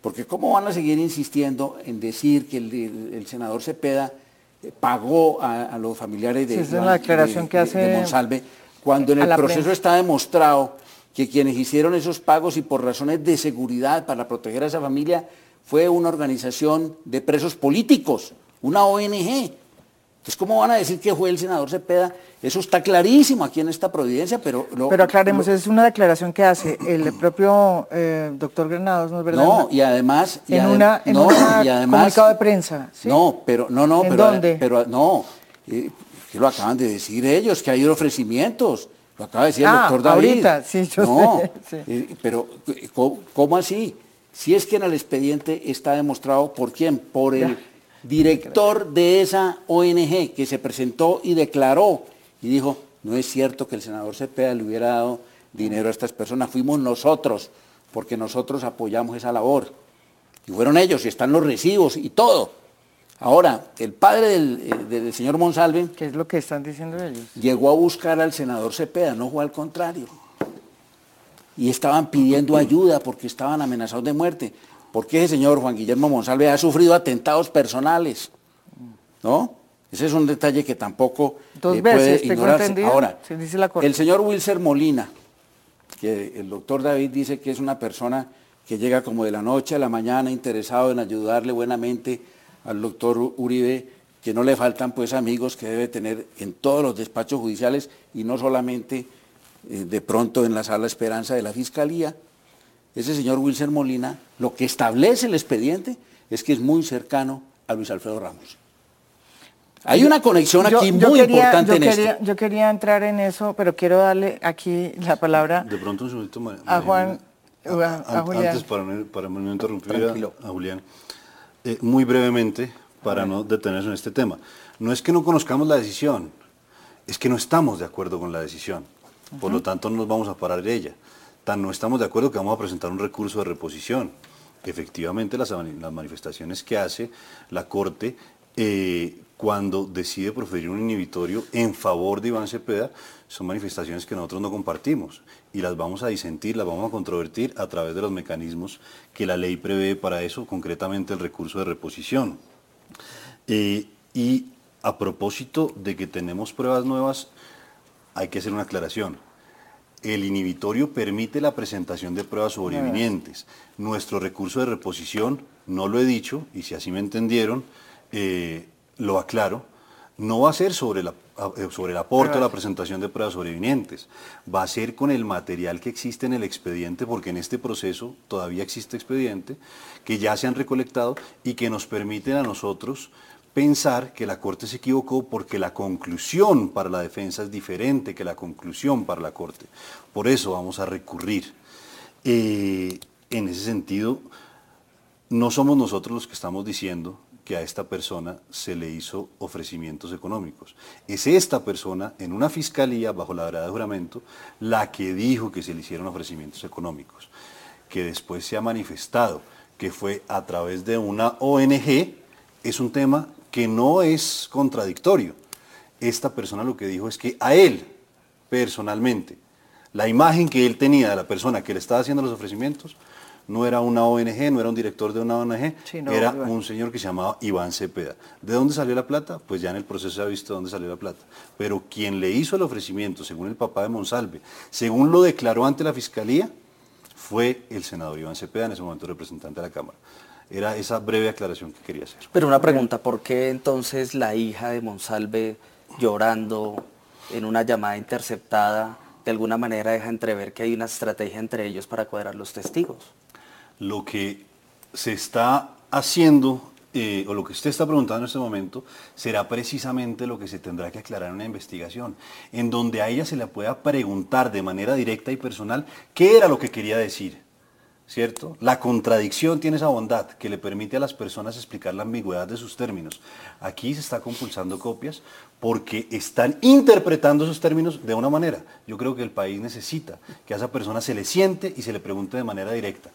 Porque ¿cómo van a seguir insistiendo en decir que el, el, senador Cepeda pagó a, los familiares de, sí, esa es la declaración que hace de Monsalve, cuando en el proceso está demostrado que quienes hicieron esos pagos y por razones de seguridad para proteger a esa familia fue una organización de presos políticos, una ONG. Entonces, ¿cómo van a decir que fue el senador Cepeda? Eso está clarísimo aquí en esta providencia, pero... pero aclaremos, es una declaración que hace el propio eh, doctor Granados, ¿no es verdad? No, y además... en una, en comunicado de prensa. No, pero, no, no, ¿En pero, dónde? pero no, eh, que lo acaban de decir ellos, que hay ofrecimientos. Lo acaba de decir el ah, doctor David. ahorita, sí, yo no, sé. Eh, pero ¿cómo, así? Si es que en el expediente está demostrado por quién, por el director de esa ONG que se presentó y declaró y dijo, no es cierto que el senador Cepeda le hubiera dado dinero a estas personas, fuimos nosotros, porque nosotros apoyamos esa labor. Y fueron ellos, y están los recibos y todo. Ahora, el padre del, eh, señor Monsalve... ¿Qué es lo que están diciendo ellos? Llegó a buscar al senador Cepeda, no fue al contrario. Y estaban pidiendo ayuda porque estaban amenazados de muerte porque ese señor Juan Guillermo Monsalve ha sufrido atentados personales, ¿no? Ese es un detalle que tampoco Dos eh, puede ignorarse. Ahora, el señor Wilser Molina, que el doctor David dice que es una persona que llega como de la noche a la mañana interesado en ayudarle buenamente al doctor Uribe, que no le faltan pues amigos que debe tener en todos los despachos judiciales y no solamente eh, de pronto en la sala Esperanza de la Fiscalía ese señor Wilson Molina, lo que establece el expediente es que es muy cercano a Luis Alfredo Ramos. Hay una conexión aquí muy importante en esto. Yo quería entrar en eso, pero quiero darle aquí la palabra de pronto un segundito, a Juan, a, Julián. Antes, para no, para no interrumpir a, Julián, eh, muy brevemente, para no detenerse en este tema. No es que no conozcamos la decisión, es que no estamos de acuerdo con la decisión. Por lo tanto, no nos vamos a parar de ella tan no estamos de acuerdo que vamos a presentar un recurso de reposición. Efectivamente, las, manifestaciones que hace la Corte eh, cuando decide proferir un inhibitorio en favor de Iván Cepeda son manifestaciones que nosotros no compartimos y las vamos a disentir, las vamos a controvertir a través de los mecanismos que la ley prevé para eso, concretamente el recurso de reposición. Eh, y a propósito de que tenemos pruebas nuevas, hay que hacer una aclaración el inhibitorio permite la presentación de pruebas sobrevivientes. Nuestro recurso de reposición, no lo he dicho, y si así me entendieron, eh, lo aclaro, no va a ser sobre, la, eh, sobre el aporte o la presentación de pruebas sobrevivientes, va a ser con el material que existe en el expediente, porque en este proceso todavía existe expediente, que ya se han recolectado y que nos permiten a nosotros pensar que la Corte se equivocó porque la conclusión para la defensa es diferente que la conclusión para la Corte. Por eso vamos a recurrir. Eh, en ese sentido, no somos nosotros los que estamos diciendo que a esta persona se le hizo ofrecimientos económicos. Es esta persona en una fiscalía bajo la verdad de juramento la que dijo que se le hicieron ofrecimientos económicos, que después se ha manifestado que fue a través de una ONG, es un tema que no es contradictorio. Esta persona lo que dijo es que a él, personalmente, la imagen que él tenía de la persona que le estaba haciendo los ofrecimientos, no era una ONG, no era un director de una ONG, era un señor que se llamaba Iván Cepeda. ¿De dónde salió la plata? Pues ya en el proceso se ha visto dónde salió la plata. Pero quien le hizo el ofrecimiento, según el papá de Monsalve, según lo declaró ante la Fiscalía, fue el senador Iván Cepeda, en ese momento representante de la Cámara. Era esa breve aclaración que quería hacer. Pero una pregunta, ¿por qué entonces la hija de Monsalve llorando en una llamada interceptada de alguna manera deja entrever que hay una estrategia entre ellos para cuadrar los testigos? Lo que se está haciendo, eh, o lo que usted está preguntando en este momento, será precisamente lo que se tendrá que aclarar en una investigación, en donde a ella se le pueda preguntar de manera directa y personal qué era lo que quería decir ¿cierto? La contradicción tiene esa bondad que le permite a las personas explicar la ambigüedad de sus términos. Aquí se está compulsando copias porque están interpretando esos términos de una manera. Yo creo que el país necesita que a esa persona se le siente y se le pregunte de manera directa.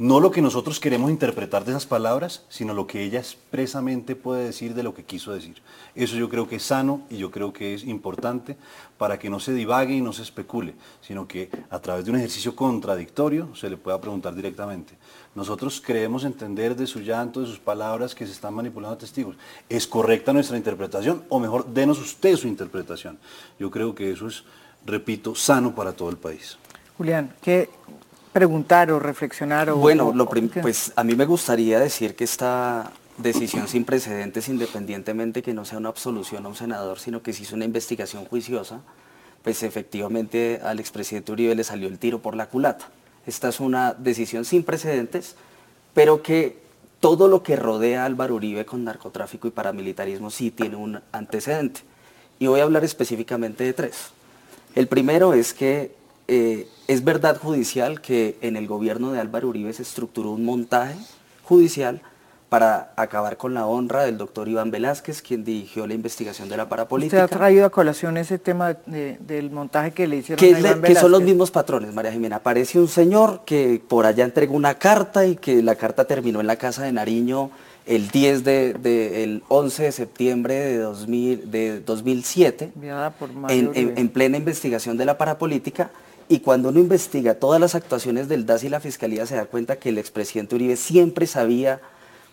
No lo que nosotros queremos interpretar de esas palabras, sino lo que ella expresamente puede decir de lo que quiso decir. Eso yo creo que es sano y yo creo que es importante para que no se divague y no se especule, sino que a través de un ejercicio contradictorio se le pueda preguntar directamente. Nosotros creemos entender de su llanto, de sus palabras, que se están manipulando testigos. ¿Es correcta nuestra interpretación? O mejor, denos usted su interpretación. Yo creo que eso es, repito, sano para todo el país. Julián, ¿qué, preguntar o reflexionar? O, bueno, lo pues a mí me gustaría decir que esta decisión sin precedentes, independientemente que no sea una absolución a un senador, sino que se hizo una investigación juiciosa, pues efectivamente al expresidente Uribe le salió el tiro por la culata. Esta es una decisión sin precedentes, pero que todo lo que rodea a Álvaro Uribe con narcotráfico y paramilitarismo sí tiene un antecedente. Y voy a hablar específicamente de tres. El primero es que eh, es verdad judicial que en el gobierno de Álvaro Uribe se estructuró un montaje judicial para acabar con la honra del doctor Iván Velázquez, quien dirigió la investigación de la parapolítica. ¿Usted ha traído a colación ese tema del montaje que le hicieron a Iván? Que son los mismos patrones, María Jimena. Aparece un señor que por allá entregó una carta y que la carta terminó en la casa de Nariño el 10 de, el 11 de septiembre de, 2000, de 2007, en, en plena investigación de la parapolítica, y cuando uno investiga todas las actuaciones del DAS y la Fiscalía se da cuenta que el expresidente Uribe siempre sabía,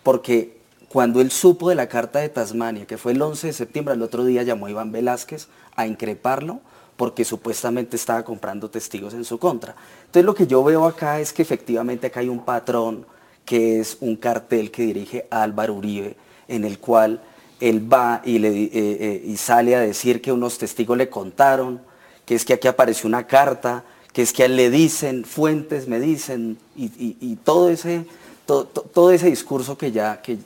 porque cuando él supo de la carta de Tasmania, que fue el 11 de septiembre, el otro día llamó a Iván Velázquez a increparlo porque supuestamente estaba comprando testigos en su contra. Entonces lo que yo veo acá es que efectivamente acá hay un patrón que es un cartel que dirige a Álvaro Uribe, en el cual él va y, eh, eh, y sale a decir que unos testigos le contaron, que es que aquí apareció una carta, que es que a él le dicen, fuentes me dicen, y, todo, ese, todo, ese discurso que ya que,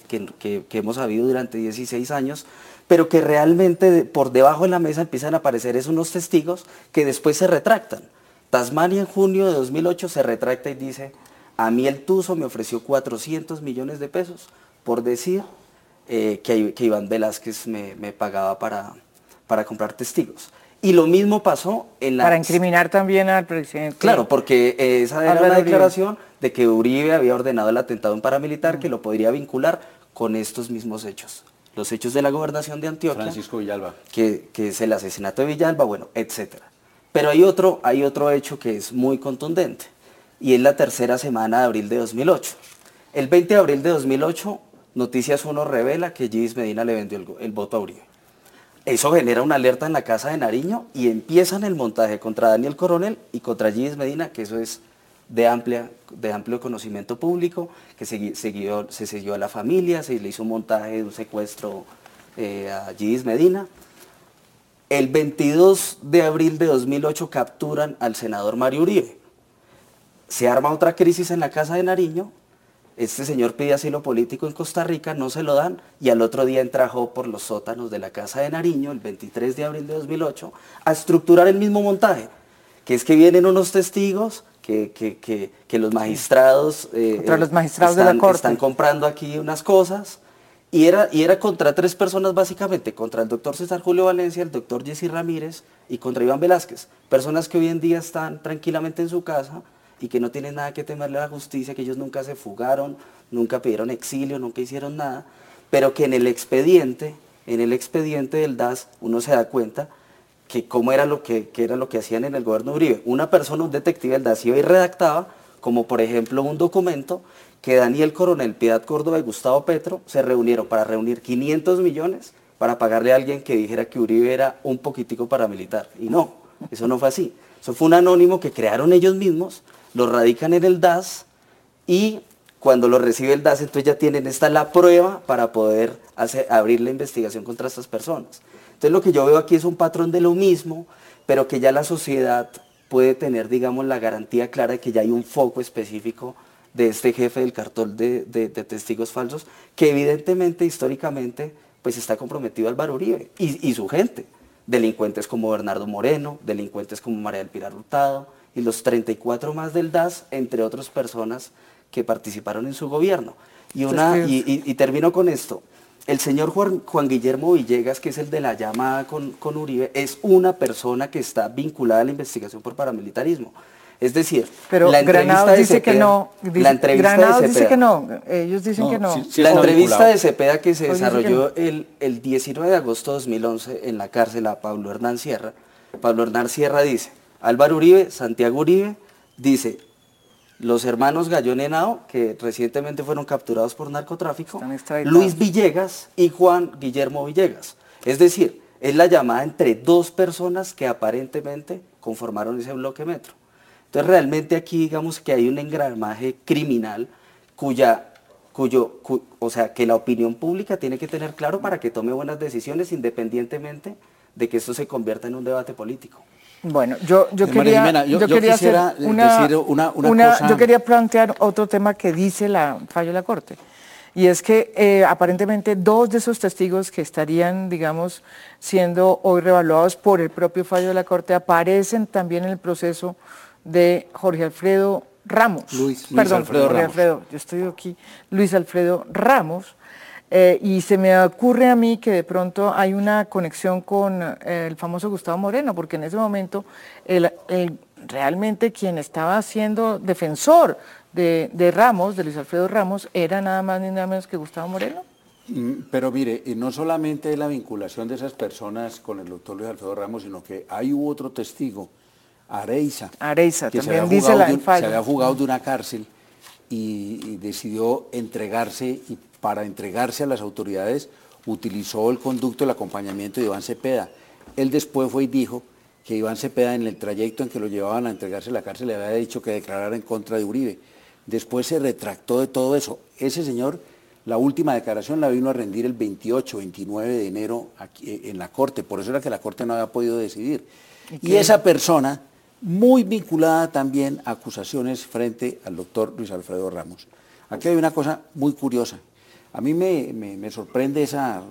hemos sabido durante 16 años, pero que realmente por debajo de la mesa empiezan a aparecer es unos testigos que después se retractan. Tasmania en junio de 2008 se retracta y dice, a mí el Tuzo me ofreció 400 millones de pesos por decir eh, que, Iván Velázquez me, pagaba para, para comprar testigos. Y lo mismo pasó en la... Para incriminar también al presidente. Claro, porque esa era la declaración de que Uribe había ordenado el atentado en paramilitar que lo podría vincular con estos mismos hechos. Los hechos de la gobernación de Antioquia. Francisco Villalba. Que, es el asesinato de Villalba, bueno, etc. Pero hay otro, hay otro hecho que es muy contundente y es la tercera semana de abril de 2008. El 20 de abril de 2008, Noticias 1 revela que Gis Medina le vendió el, el voto a Uribe. Eso genera una alerta en la casa de Nariño y empiezan el montaje contra Daniel Coronel y contra Gis Medina, que eso es de, amplia, de amplio conocimiento público, que se, siguió, a la familia, se le hizo un montaje de un secuestro eh, a Gis Medina. El 22 de abril de 2008 capturan al senador Mario Uribe. Se arma otra crisis en la casa de Nariño este señor pide asilo político en Costa Rica, no se lo dan y al otro día entrajó por los sótanos de la Casa de Nariño, el 23 de abril de 2008, a estructurar el mismo montaje, que es que vienen unos testigos que, los magistrados, eh, los magistrados están, de la corte. están comprando aquí unas cosas y era, y era contra tres personas básicamente, contra el doctor César Julio Valencia, el doctor Jesse Ramírez y contra Iván Velázquez, personas que hoy en día están tranquilamente en su casa y que no tienen nada que temerle a la justicia, que ellos nunca se fugaron, nunca pidieron exilio, nunca hicieron nada, pero que en el expediente, en el expediente del DAS, uno se da cuenta que cómo era lo que, era lo que hacían en el gobierno Uribe. Una persona, un detective del DAS iba y redactaba, como por ejemplo un documento que Daniel Coronel, Piedad Córdoba y Gustavo Petro se reunieron para reunir 500 millones para pagarle a alguien que dijera que Uribe era un poquitico paramilitar. Y no, eso no fue así. Eso fue un anónimo que crearon ellos mismos lo radican en el DAS y cuando lo recibe el DAS, entonces ya tienen esta la prueba para poder hacer, abrir la investigación contra estas personas. Entonces lo que yo veo aquí es un patrón de lo mismo, pero que ya la sociedad puede tener, digamos, la garantía clara de que ya hay un foco específico de este jefe del cartón de, testigos falsos, que evidentemente, históricamente, pues está comprometido Álvaro Uribe y, y su gente. Delincuentes como Bernardo Moreno, delincuentes como María del Pilar Hurtado, y los 34 más del DAS, entre otras personas que participaron en su gobierno. Y, una, y, termino con esto. El señor Juan, Guillermo Villegas, que es el de la llamada con, con Uribe, es una persona que está vinculada a la investigación por paramilitarismo. Es decir, Pero la entrevista Granados de dice que Cepeda- no. dice- la entrevista Granados de dice Cepeda. que no. Ellos dicen No, que no. sí, sí la entrevista vinculado. de Cepeda que se que desarrolló el, el 19 de agosto de 2011 en la cárcel a Pablo Hernán Sierra. Pablo Hernán Sierra dice, Álvaro Uribe, Santiago Uribe, dice, los hermanos Gallón Henao, que recientemente fueron capturados por narcotráfico. Luis Villegas y Juan Guillermo Villegas. Es decir, es la llamada entre dos personas que aparentemente conformaron ese bloque metro. Entonces realmente aquí digamos que hay un engramaje criminal cuya, cuyo, cu- o sea, que la opinión pública tiene que tener claro para que tome buenas decisiones independientemente de que esto se convierta en un debate político. Bueno, yo, yo Eh, quería, Jimena, yo- quería quisiera hacer una, decir una- una cosa- yo quería plantear otro tema que dice la fallo de la Corte. Y es que eh, aparentemente dos de esos testigos que estarían, digamos, siendo hoy revaluados por el propio fallo de la Corte aparecen también en el proceso de Jorge Alfredo Ramos. Luis- Luis Perdón, Alfredo Jorge Ramos. Alfredo, yo estoy aquí, Luis Alfredo Ramos. Eh, y se me ocurre a mí que de pronto hay una conexión con eh, el famoso Gustavo Moreno, porque en ese momento el- el- realmente quien estaba siendo defensor de, de Ramos, de Luis Alfredo Ramos, era nada más ni nada menos que Gustavo Moreno. Pero mire, no solamente la vinculación de esas personas con el doctor Luis Alfredo Ramos, sino que hay otro testigo, Areiza, Areiza, que se también había, dice la- de se había fugado de una cárcel y, y decidió entregarse y para entregarse a las autoridades utilizó el conducto, el acompañamiento de Iván Cepeda. Él después fue y dijo que Iván Cepeda en el trayecto en que lo llevaban a entregarse a la cárcel le había dicho que declarara en contra de Uribe. Después se retractó de todo eso. Ese señor, la última declaración la vino a rendir el 28, 29 de enero aquí, eh, en la Corte. Por eso era que la Corte no había podido decidir. Y esa persona, muy vinculada también a acusaciones frente al doctor Luis Alfredo Ramos. Aquí hay una cosa muy curiosa. A mí me, me- me sorprende esa,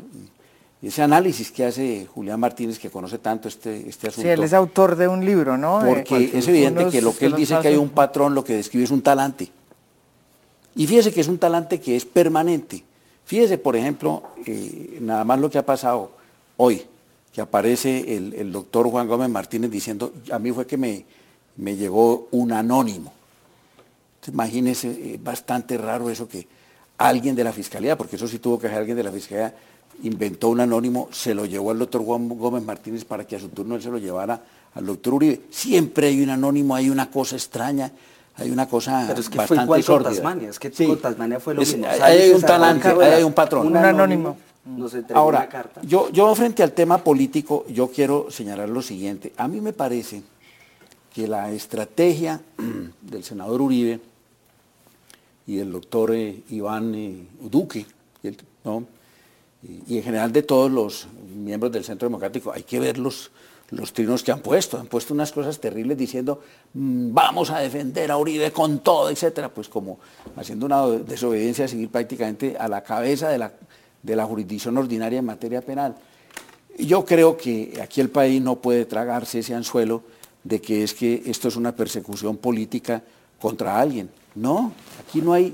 ese análisis que hace Julián Martínez, que conoce tanto este, este asunto. Sí, él es autor de un libro, ¿no? Porque es evidente que lo que él dice que hay un patrón, lo que describe es un talante. Y fíjese que es un talante que es permanente. Fíjese, por ejemplo, eh, nada más lo que ha pasado hoy, que aparece el, el doctor Juan Gómez Martínez diciendo, a mí fue que me, me llegó un anónimo. Entonces, Imagínese, es bastante raro eso que alguien de la fiscalía, porque eso sí tuvo que ser alguien de la fiscalía, inventó un anónimo, se lo llevó al doctor Juan Gómez Martínez para que a su turno él se lo llevara al doctor Uribe. Siempre hay un anónimo, hay una cosa extraña, hay una cosa Pero es que fue bastante igual con. Tasmania, es que Sí. con Tasmania fue lo Es- mismo. hay un talante, hay un patrón. Un anónimo. Nos Ahora, una carta. yo, yo frente al tema político, yo quiero señalar lo siguiente. A mí me parece que la estrategia del senador Uribe y del doctor eh, Iván eh, Duque, y, el- ¿no? y, en general de todos los miembros del Centro Democrático, hay que ver los, los trinos que han puesto. Han puesto unas cosas terribles diciendo, "Mm, vamos a defender a Uribe con todo, etcétera, pues como haciendo una desobediencia civil prácticamente a la cabeza de la, de la jurisdicción ordinaria en materia penal. Yo creo que aquí el país no puede tragarse ese anzuelo de que es que esto es una persecución política contra alguien. No, aquí no hay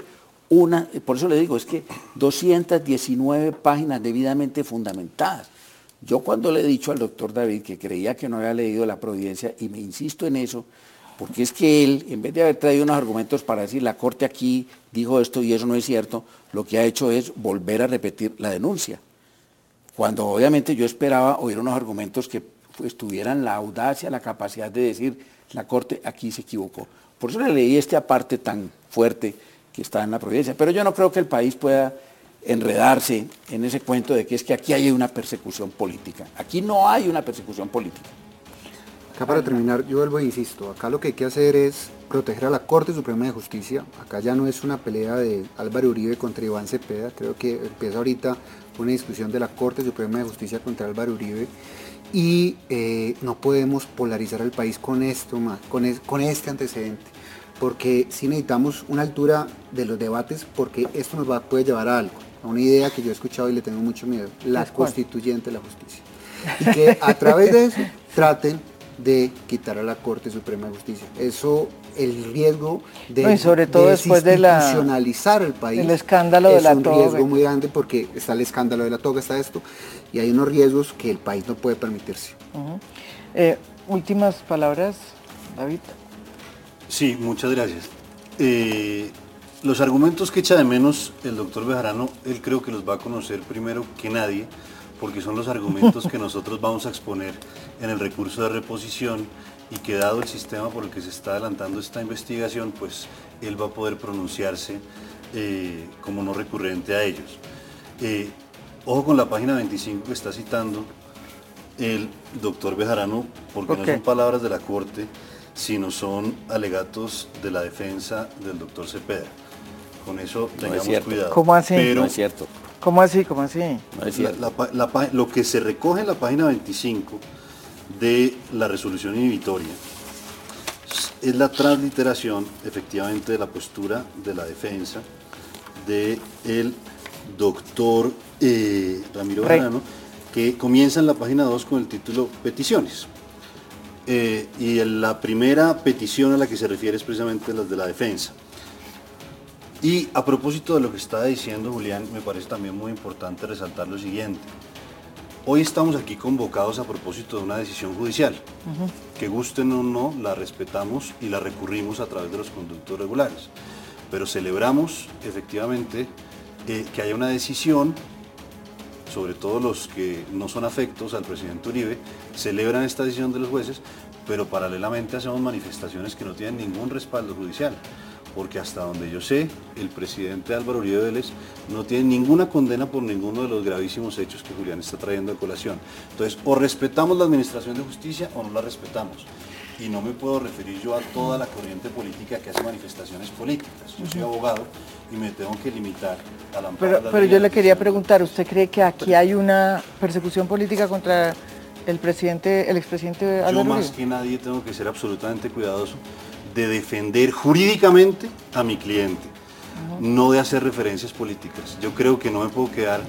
una, por eso le digo, es que 219 páginas debidamente fundamentadas. Yo cuando le he dicho al doctor David que creía que no había leído la providencia, y me insisto en eso, porque es que él, en vez de haber traído unos argumentos para decir la Corte aquí dijo esto y eso no es cierto, lo que ha hecho es volver a repetir la denuncia cuando obviamente yo esperaba oír unos argumentos que pues, tuvieran la audacia, la capacidad de decir, la Corte aquí se equivocó. Por eso le leí este aparte tan fuerte que está en la providencia. Pero yo no creo que el país pueda enredarse en ese cuento de que es que aquí hay una persecución política. Aquí no hay una persecución política. Acá para terminar, yo vuelvo e insisto, acá lo que hay que hacer es proteger a la Corte Suprema de Justicia. Acá ya no es una pelea de Álvaro Uribe contra Iván Cepeda, creo que empieza ahorita una discusión de la Corte Suprema de Justicia contra Álvaro Uribe y eh, no podemos polarizar al país con esto con este antecedente, porque sí necesitamos una altura de los debates, porque esto nos va, puede llevar a algo, a una idea que yo he escuchado y le tengo mucho miedo, la ¿Es constituyente de la justicia. Y que a través de eso traten de quitar a la Corte Suprema de Justicia. Eso, el riesgo de, No, y sobre todo después de la- el país. el escándalo de es la un toga. riesgo muy grande porque está el escándalo de la toga, está esto, y hay unos riesgos que el país no puede permitirse. Eh, últimas palabras, David. Sí, muchas gracias. Eh, los argumentos que echa de menos el doctor Bejarano, él creo que los va a conocer primero que nadie, porque son los argumentos que nosotros vamos a exponer en el recurso de reposición y que dado el sistema por el que se está adelantando esta investigación, pues él va a poder pronunciarse eh, como no recurrente a ellos. Eh, ojo con la página 25 que está citando el doctor Bejarano, porque no son palabras de la Corte, sino son alegatos de la defensa del doctor Cepeda. Con eso tengamos cuidado. ¿Cómo así? Pero no es cierto. ¿Cómo así? ¿Cómo así? lo que se recoge en la página 25 de la resolución inhibitoria es la transliteración efectivamente de la postura de la defensa del el doctor eh, Ramiro Bejarano, que comienza en la página 2 con el título Peticiones. Eh, y la primera petición a la que se refiere es precisamente la de la defensa. Y a propósito de lo que estaba diciendo Julián, me parece también muy importante resaltar lo siguiente. Hoy estamos aquí convocados a propósito de una decisión judicial. Que gusten o no, la respetamos y la recurrimos a través de los conductos regulares. Pero celebramos efectivamente eh, que haya una decisión, sobre todo los que no son afectos al presidente Uribe, celebran esta decisión de los jueces, pero paralelamente hacemos manifestaciones que no tienen ningún respaldo judicial porque hasta donde yo sé, el presidente Álvaro Uribe Vélez no tiene ninguna condena por ninguno de los gravísimos hechos que Julián está trayendo a colación. Entonces, o respetamos la administración de justicia o no la respetamos. Y no me puedo referir yo a toda la corriente política que hace manifestaciones políticas. Yo soy abogado y me tengo que limitar a la Pero, pero yo le quería preguntar, ¿usted cree que aquí hay una persecución política contra el presidente, el expresidente Álvaro Yo más que nadie tengo que ser absolutamente cuidadoso de defender jurídicamente a mi cliente, no de hacer referencias políticas. Yo creo que no me puedo quedar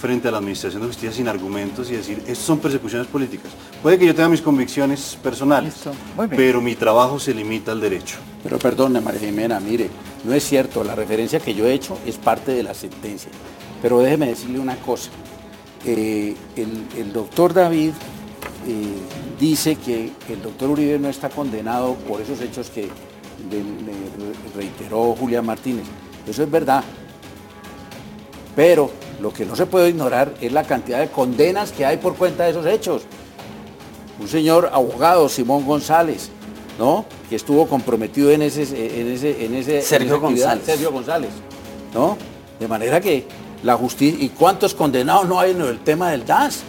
frente a la Administración de Justicia sin argumentos y decir, estas son persecuciones políticas. Puede que yo tenga mis convicciones personales, pero mi trabajo se limita al derecho. Pero perdone, María Jimena, mire, no es cierto, la referencia que yo he hecho es parte de la sentencia. Pero déjeme decirle una cosa. Eh, el doctor David eh, dice que el doctor Uribe no está condenado por esos hechos que reiteró Julián Martínez. Eso es verdad. Pero lo que no se puede ignorar es la cantidad de condenas que hay por cuenta de esos hechos. Un señor abogado, Simón González, ¿no? Que estuvo comprometido en ese, en ese, en ese Sergio González. Sergio González, ¿no? De manera que la justicia, ¿y cuántos condenados no hay en el tema del DAS?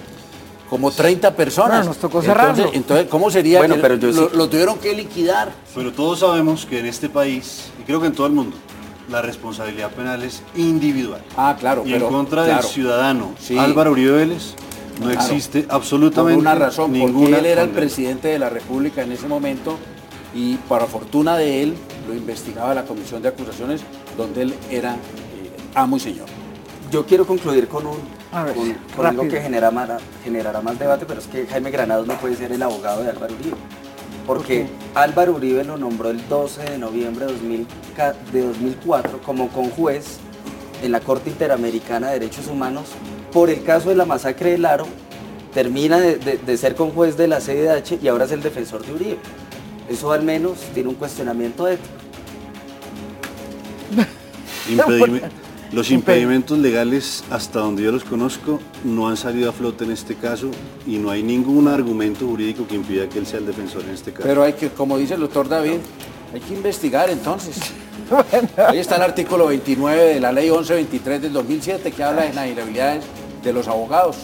como 30 personas. nos tocó cerrarlo. Entonces, ¿cómo sería bueno, pero lo, tuvieron que liquidar? Pero todos sabemos que en este país, y creo que en todo el mundo, la responsabilidad penal es individual. Ah, claro. Y en contra del ciudadano Álvaro Uribe Vélez no existe absolutamente una razón, ninguna porque él era el presidente de la República en ese momento y para fortuna de él lo investigaba la Comisión de Acusaciones donde él era eh, amo y señor. Yo quiero concluir con un con, algo que genera más, generará más debate, pero es que Jaime Granados no puede ser el abogado de Álvaro Uribe. Porque Álvaro Uribe lo nombró el 12 de noviembre de, 2004 como conjuez en la Corte Interamericana de Derechos Humanos por el caso de la masacre del Aro, termina de, de ser conjuez de la CDH y ahora es el defensor de Uribe. Eso al menos tiene un cuestionamiento ético. Los impedimentos legales, hasta donde yo los conozco, no han salido a flote en este caso y no hay ningún argumento jurídico que impida que él sea el defensor en este caso. Pero hay que, como dice el doctor David, hay que investigar entonces. Ahí está el artículo 29 de la ley 1123 del 2007 que habla de las inhabilidades de los abogados.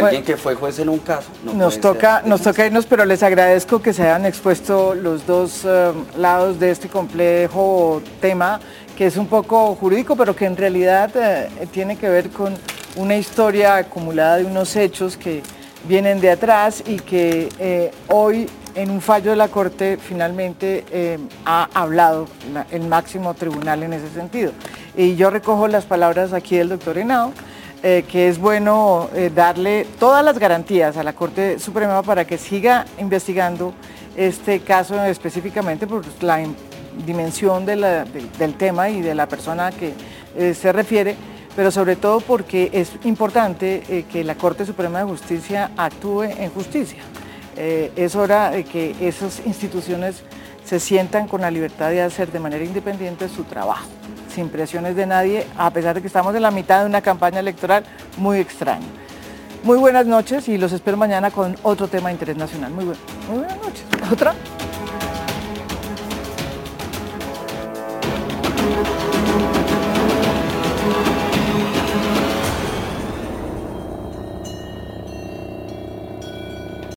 Que alguien que fue juez en un caso. nos, toca, nos toca irnos, pero les agradezco que se hayan expuesto los dos eh, lados de este complejo tema que es un poco jurídico, pero que en realidad eh, tiene que ver con una historia acumulada de unos hechos que vienen de atrás y que eh, hoy en un fallo de la Corte finalmente eh, ha hablado el máximo tribunal en ese sentido. Y yo recojo las palabras aquí del doctor Henao, que es bueno darle todas las garantías a la Corte Suprema para que siga investigando este caso específicamente por la dimensión del tema y de la persona que eh, se refiere, pero sobre todo porque es importante eh, que la Corte Suprema de Justicia actúe en justicia. Eh, es hora de que esas instituciones se sientan con la libertad de hacer de manera independiente su trabajo, sin presiones de nadie, a pesar de que estamos en la mitad de una campaña electoral muy extraña. Muy buenas noches y los espero mañana con otro tema de interés nacional. Muy, buen, muy buenas noches. ¿Otra?